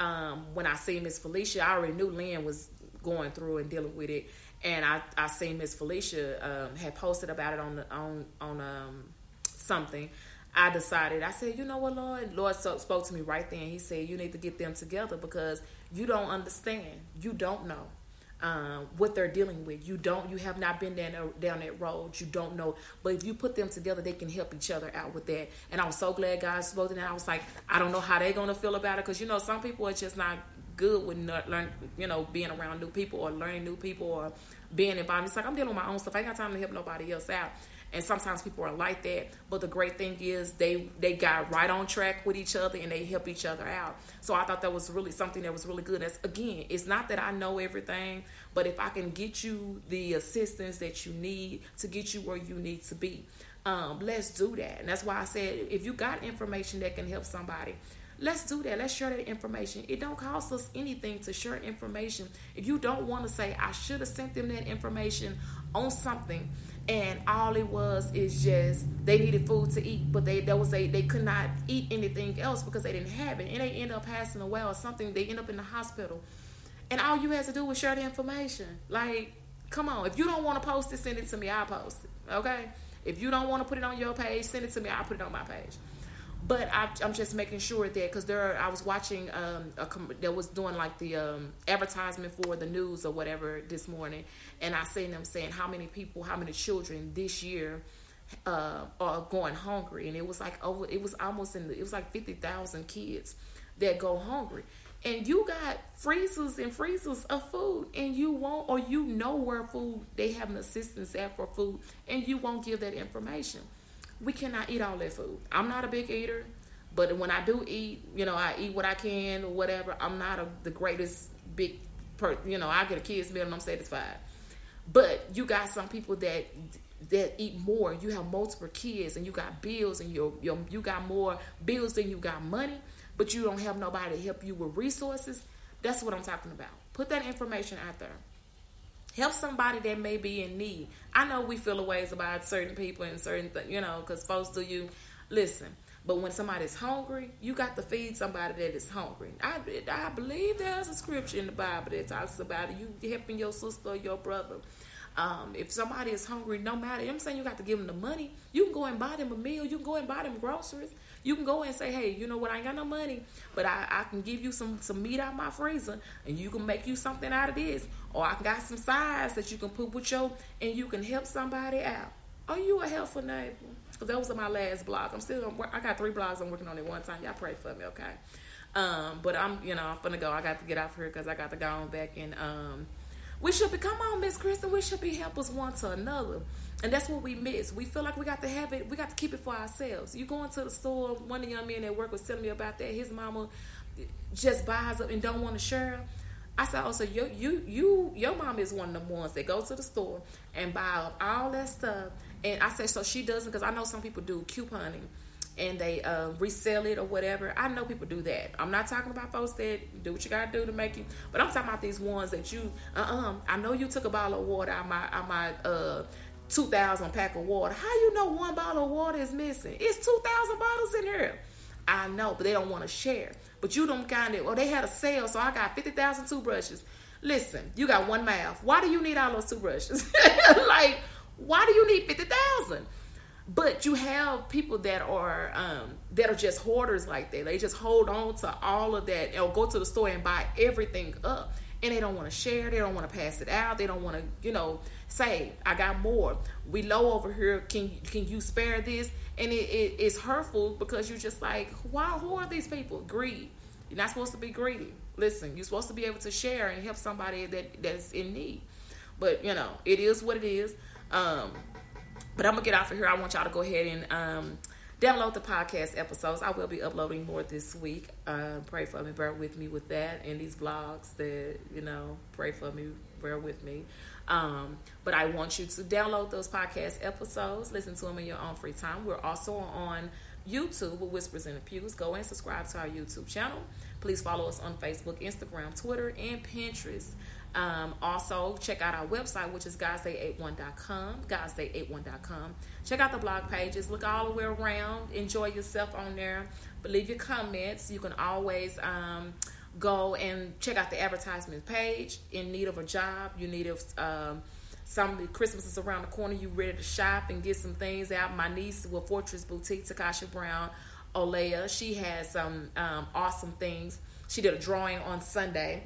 S1: um, when i see miss felicia i already knew lynn was going through and dealing with it and i i seen miss felicia um, had posted about it on the on on um, something I decided, I said, you know what, Lord? Lord spoke to me right then. He said, you need to get them together because you don't understand. You don't know um, what they're dealing with. You don't, you have not been down, down that road. You don't know. But if you put them together, they can help each other out with that. And I was so glad God spoke to them. I was like, I don't know how they're going to feel about it because, you know, some people are just not good with not learn, you know, being around new people or learning new people or being involved. It's like I'm dealing with my own stuff. I ain't got time to help nobody else out and sometimes people are like that but the great thing is they they got right on track with each other and they help each other out. So i thought that was really something that was really good. That's, again it's not that i know everything but if i can get you the assistance that you need to get you where you need to be um, let's do that. And that's why i said if you got information that can help somebody let's do that. Let's share that information. It don't cost us anything to share information. If you don't want to say i should have sent them that information on something and all it was is just they needed food to eat, but they there was a they could not eat anything else because they didn't have it, and they end up passing away or something. They end up in the hospital, and all you had to do was share the information. Like, come on, if you don't want to post it, send it to me. I'll post it. Okay. If you don't want to put it on your page, send it to me. I'll put it on my page. But I, I'm just making sure that because there, I was watching um, a that was doing like the um, advertisement for the news or whatever this morning, and I seen them saying how many people, how many children this year uh, are going hungry, and it was like over, it was almost in, the, it was like fifty thousand kids that go hungry, and you got freezers and freezers of food. And you won't or you know where food they have an assistance at for food. And you won't give that information we cannot eat all that food. I'm not a big eater but when i do eat you know i eat what i can or whatever. I'm not a, the greatest big per you know i get a kid's meal and i'm satisfied. But you got some people that that eat more. You have multiple kids and you got bills and you you you got more bills than you got money but you don't have nobody to help you with resources, that's what I'm talking about. Put that information out there. Help somebody that may be in need. I know we feel a ways about certain people and certain things, you know, because folks do you listen. But when somebody's hungry, you got to feed somebody that is hungry. I, I believe there's a scripture in the Bible that talks about. You helping your sister or your brother. Um, if somebody is hungry, no matter, I'm saying you got to give them the money. You can go and buy them a meal. You can go and buy them groceries. You can go and say, hey, you know what? I ain't got no money, but I, I can give you some some meat out of my freezer, and you can make you something out of this, or I got some sides that you can put with your, and you can help somebody out. Are you a helpful neighbor? Because those are my last blog. I'm still, I got three blogs I'm working on at one time. Y'all pray for me, okay? Um, but I'm, you know, I'm gonna go. I got to get off here because I got to go on back and um, we should be. Come on, Miss Kristen. We should be helpers one to another. And that's what we miss. We feel like we got to have it. We got to keep it for ourselves. You go into the store. One of the young men at work was telling me about that. His mama just buys up and don't want to share. I said, "Oh, so you, you, you, your mom is one of the ones that go to the store and buy up all that stuff." And I said, "So she doesn't?" Because I know some people do couponing and they uh, resell it or whatever. I know people do that. I'm not talking about folks that do what you gotta do to make you, but I'm talking about these ones that you. Uh, uh I know you took a bottle of water out my out my uh 2,000 pack of water. How you know one bottle of water is missing? It's 2,000 bottles in here. I know, but they don't want to share. But you don't kind of, well, they had a sale, so I got 50,000 toothbrushes. Listen, you got one mouth. Why do you need all those toothbrushes? like, why do you need 50,000? But you have people that are um, that are just hoarders like that. They just hold on to all of that or go to the store and buy everything up. And they don't want to share. They don't want to pass it out. They don't want to, you know, say i got more we low over here can can you spare this and it, it, it's hurtful because you're just like why who are these people? Greed. You're not supposed to be greedy. Listen you're supposed to be able to share and help somebody that that's in need. But you know it is what it is. Um but i'm gonna get off of here. I want y'all to go ahead and um download the podcast episodes. I will be uploading more this week. Uh, pray for me, bear with me with that, and these vlogs that you know, pray for me, bear with me. Um, but I want you to download those podcast episodes, listen to them in your own free time. We're also on YouTube with Whispers in the Pews. Go and subscribe to our YouTube channel. Please follow us on Facebook, Instagram, Twitter, and Pinterest. Um, also, check out our website, which is godsday81.com, godsday81.com. Check out the blog pages. Look all the way around. Enjoy yourself on there. But leave your comments. You can always um, go and check out the advertisement page. In need of a job, you need of um, some Christmas is around the corner. You ready to shop and get some things out. My niece with Fortress Boutique, Takasha Brown, Olea, she has some um, awesome things. She did a drawing on Sunday.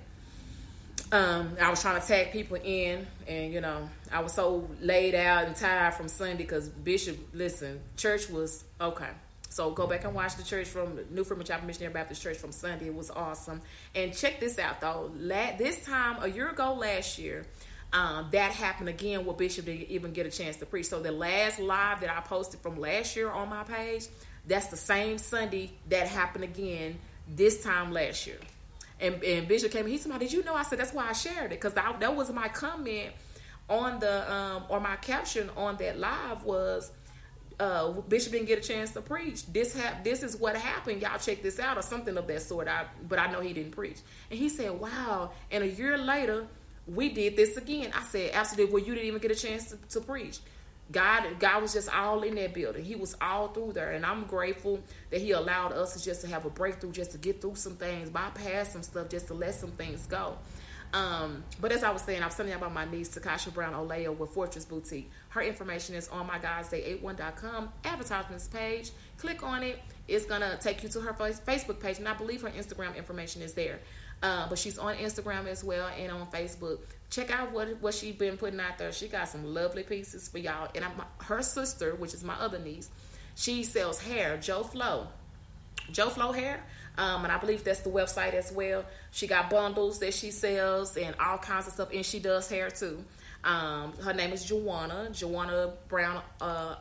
S1: Um, I was trying to tag people in, and you know, I was so laid out and tired from Sunday because Bishop, listen, church was okay. So go back and watch the church from New Freedom Chapel Missionary Baptist Church from Sunday. It was awesome. And check this out though. this time a year ago last year, um, that happened again where Bishop didn't even get a chance to preach. So the last live that I posted from last year on my page, that's the same Sunday that happened again this time last year. And, and Bishop came. and He said, "Did you know?" I said, "That's why I shared it because that was my comment on the um, or my caption on that live was." Uh, Bishop didn't get a chance to preach. This hap- this is what happened. Y'all check this out or something of that sort. I, but I know he didn't preach. And he said, "Wow!" And a year later, we did this again. I said, "Absolutely." Well, you didn't even get a chance to, to preach. God, God was just all in that building. He was all through there, and I'm grateful that He allowed us just to have a breakthrough, just to get through some things, bypass some stuff, just to let some things go. Um, but as I was saying, I was telling you about my niece, Takasha Brown Oleo with Fortress Boutique. Her information is on my godsday81.com advertisements page. Click on it. It's going to take you to her Facebook page, and I believe her Instagram information is there. Uh, but she's on Instagram as well and on Facebook. Check out what what she's been putting out there. She got some lovely pieces for y'all. And I'm, her sister, which is my other niece, she sells hair, Joe Flo Joe Flow Hair. Um, and I believe that's the website as well. She got bundles that she sells and all kinds of stuff, and she does hair too. Um, her name is Joanna, Joanna Brown uh,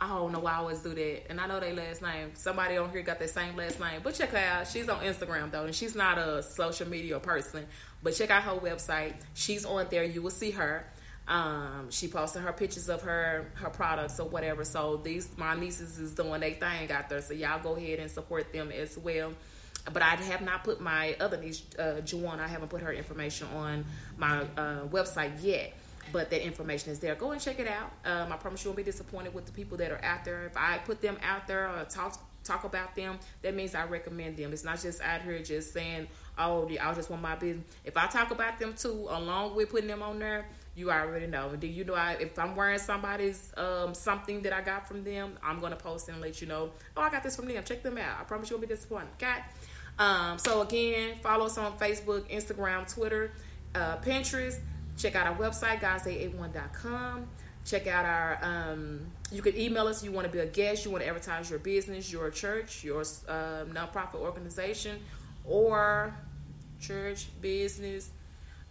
S1: I don't know why I always do that. And I know their last name. Somebody on here got the same last name. But check her out. She's on Instagram though, and she's not a social media person. But check out her website. She's on there. You will see her. Um, she posted her pictures of her her products or whatever. So these my nieces is doing their thing out there. So y'all go ahead and support them as well. But I have not put my other niece, uh, Juwan, I haven't put her information on my uh, website yet but that information is there. Go and check it out. Um, I promise you won't be disappointed with the people that are out there. If I put them out there or talk talk about them, that means I recommend them. It's not just out here just saying, "Oh, I just want my business." If I talk about them too, along with putting them on there, you already know. Do you know I, if I'm wearing somebody's um, something that I got from them, I'm gonna post and let you know. Oh, I got this from them. Check them out. I promise you won't be disappointed. Okay. Um, so again, follow us on Facebook, Instagram, Twitter, uh, Pinterest. Check out our website, godsday81.com. Check out our, um, you can email us. You want to be a guest, you want to advertise your business, your church, your uh, nonprofit organization, or church, business,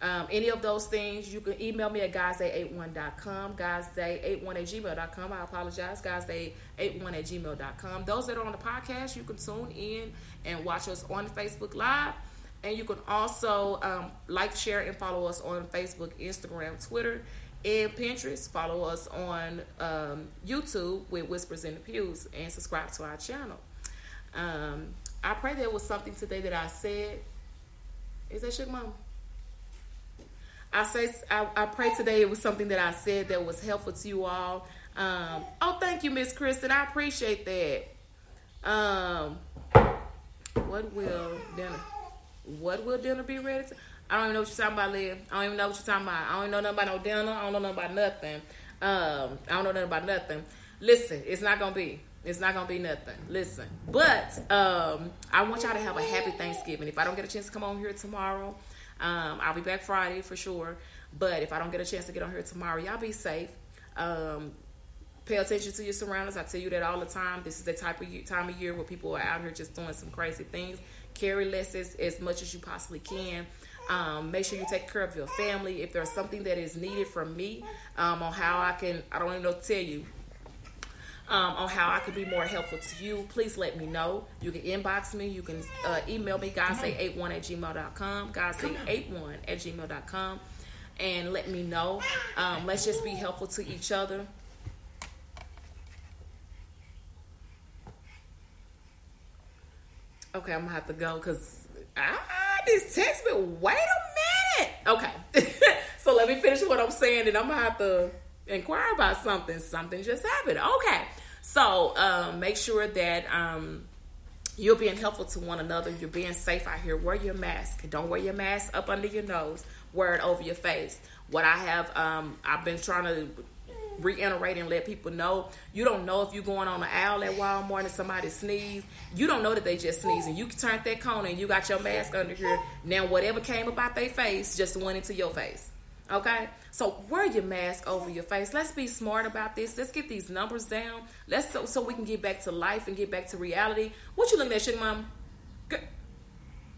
S1: um, any of those things. You can email me at godsday81.com, godsday81 at gmail.com. I apologize, godsday81 at gmail.com. Those that are on the podcast, you can tune in and watch us on Facebook Live and you can also um, like, share, and follow us on Facebook, Instagram, Twitter, and Pinterest. Follow us on um, YouTube with Whispers in the Pews and subscribe to our channel. Um, I pray there was something today that I said. Is that Sugar Mama? I say I, I, pray today it was something that I said that was helpful to you all. Um, oh, thank you, Miss Kristen. I appreciate that. Um, what will dinner? What will dinner be ready to? I don't even know what you're talking about, Liv. I don't even know what you're talking about. I don't know nothing about no dinner. I don't know nothing about nothing. Um, I don't know nothing about nothing. Listen, it's not gonna be. It's not gonna be nothing. Listen, but um, I want y'all to have a happy Thanksgiving. If I don't get a chance to come on here tomorrow, um, I'll be back Friday for sure. But if I don't get a chance to get on here tomorrow, y'all be safe. Um, pay attention to your surroundings. I tell you that all the time. This is the type of year, time of year where people are out here just doing some crazy things carry less as, as much as you possibly can. Um, make sure you take care of your family. If there's something that is needed from me um, on how I can, I don't even know tell you, um, on how I could be more helpful to you, please let me know. You can inbox me. You can uh, email me, guys81 at gmail.com, guys81 at gmail.com, and let me know. Um, let's just be helpful to each other. Okay, I'm gonna have to go because ah, this text me. Wait a minute. Okay, so let me finish what I'm saying, and I'm gonna have to inquire about something. Something just happened. Okay, so um, make sure that um, you're being helpful to one another. You're being safe out here. Wear your mask. Don't wear your mask up under your nose. Wear it over your face. What I have, um, I've been trying to reiterate and let people know. You don't know if you're going on an aisle at Walmart and somebody sneeze. You don't know that they just sneezed and You turned that corner and you got your mask under here. Now whatever came about their face just went into your face. Okay, so wear your mask over your face. Let's be smart about this. Let's get these numbers down. Let's so, so we can get back to life and get back to reality. What you looking at, sugar mom?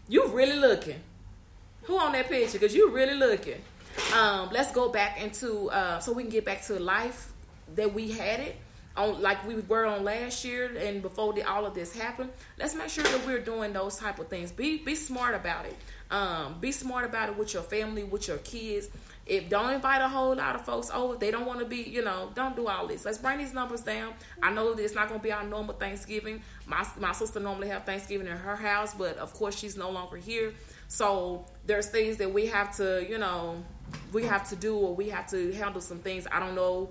S1: You really looking? Who on that picture? Cause you really looking. Um, let's go back into uh, so we can get back to life that we had it on like we were on last year and before the, all of this happened. Let's make sure that we're doing those type of things. Be be smart about it. Um, be smart about it with your family, with your kids. If don't invite a whole lot of folks over, they don't want to be, you know, don't do all this. Let's bring these numbers down. I know that it's not going to be our normal Thanksgiving. My my sister normally have Thanksgiving in her house, but of course she's no longer here. So there's things that we have to, you know, we have to do or we have to handle some things. I don't know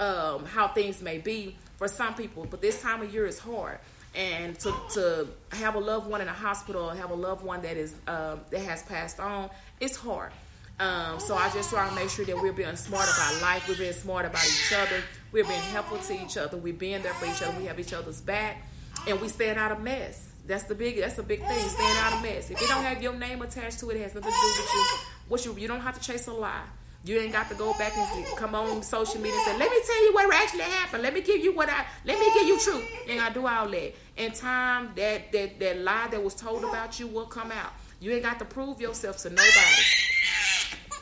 S1: um, how things may be for some people, but this time of year is hard. And to, to have a loved one in a hospital have a loved one that is um, that has passed on, it's hard. Um, so I just try to make sure that we're being smart about life, we're being smart about each other, we're being helpful to each other, we're being there for each other, we have each other's back, and we staying out of mess. That's the big. That's a big thing. Staying out of mess. If it don't have your name attached to it, it has nothing to do with you. What you you don't have to chase a lie. You ain't got to go back and come on social media and say, "Let me tell you what actually happened. Let me give you what I. Let me give you truth." And I do all that. In time, that that that lie that was told about you will come out. You ain't got to prove yourself to nobody.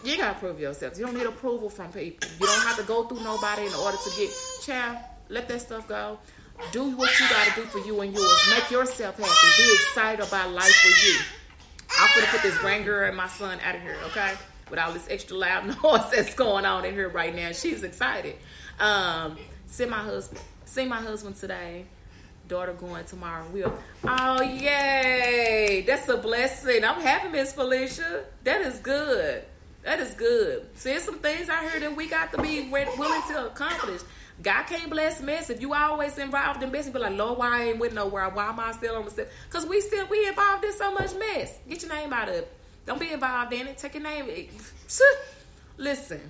S1: You got to prove yourself. You don't need approval from people. You don't have to go through nobody in order to get. Child, let that stuff go. Do what you got to do for you and yours. Make yourself happy. Be excited about life for you. I'm gonna put this grand girl and my son out of here, okay? With all this extra loud noise that's going on in here right now. She's excited. Um, see my husband. See my husband today. Daughter going tomorrow. We'll. Oh yay! That's a blessing. I'm happy, Miss Felicia. That is good. That is good. See, there's some things out here that we got to be willing to accomplish. God can't bless mess if you always involved in mess. You be like, Lord, why I ain't with nowhere? Why am I still on the step? Because we still we involved in so much mess. Get your name out of. Don't be involved in it. Take your name. Listen,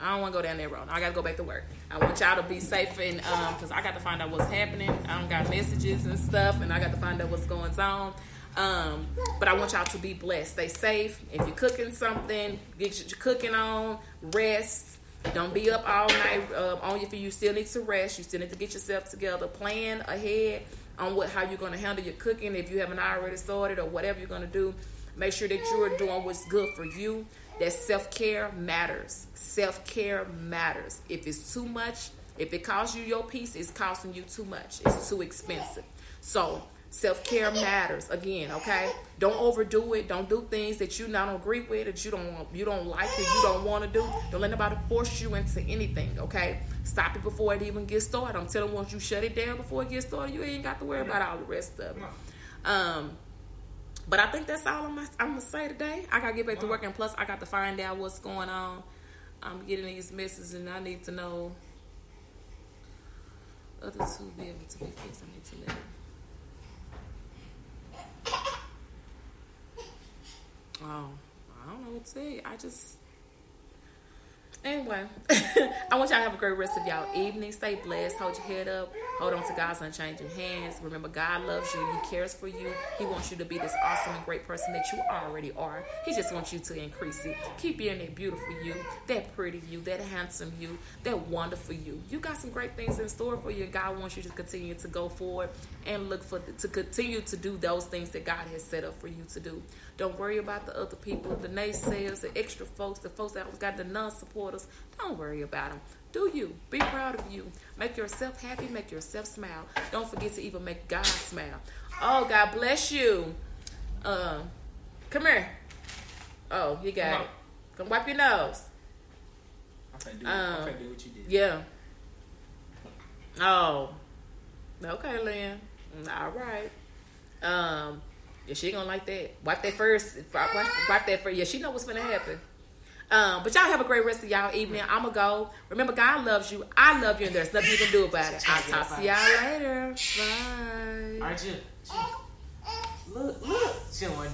S1: I don't want to go down that road. I got to go back to work. I want y'all to be safe and um, because I got to find out what's happening. I don't got messages and stuff, and I got to find out what's going on. Um, but I want y'all to be blessed. Stay safe. If you're cooking something, get your cooking on. Rest. Don't be up all night um, on feet. You still need to rest. You still need to get yourself together. Plan ahead on what how you're going to handle your cooking if you haven't already started or whatever you're going to do. Make sure that you're doing what's good for you. That self care matters. Self care matters. If it's too much, if it costs you your peace, it's costing you too much. It's too expensive. So self care matters. Again, okay. Don't overdo it. Don't do things that you not agree with, that you don't want, you don't like, that you don't want to do. Don't let nobody force you into anything. Okay. Stop it before it even gets started. I'm telling you, once you shut it down before it gets started, you ain't got to worry about all the rest of it. Um. But I think that's all I'm, I'm gonna say today. I gotta get back to work, and plus I got to find out what's going on. I'm getting these messages, and I need to know other two be able to be fixed. I need to let. Oh, I don't know what to say. I just. Anyway, I want y'all to have a great rest of y'all evening. Stay blessed. Hold your head up. Hold on to God's unchanging hands. Remember, God loves you. He cares for you. He wants you to be this awesome and great person that you already are. He just wants you to increase it. Keep being that beautiful you, that pretty you, that handsome you, that wonderful you. You got some great things in store for you. God wants you to continue to go forward and look for to continue to do those things that God has set up for you to do. Don't worry about the other people, the naysayers, the extra folks, the folks that got the non-supporters. Don't worry about them. Do you. Be proud of you. Make yourself happy. Make yourself smile. Don't forget to even make God smile. Oh, God bless you. Uh, come here. Oh, you got
S3: Come
S1: it. Come wipe your nose.
S3: I'm finna do,
S1: Um,
S3: finna do what you did.
S1: Yeah. Oh. Okay, Lynn. Mm, All right. Um. Yeah, she gonna like that. Wipe that first. Wipe, wipe, wipe that first. Yeah, she know what's gonna happen. Um, but y'all have a great rest of y'all evening. I'ma go. Remember, God loves you. I love you, and there's nothing you can do about it. I'll talk to y'all later. Bye.
S3: Jim. Jim. Look, look. Jim,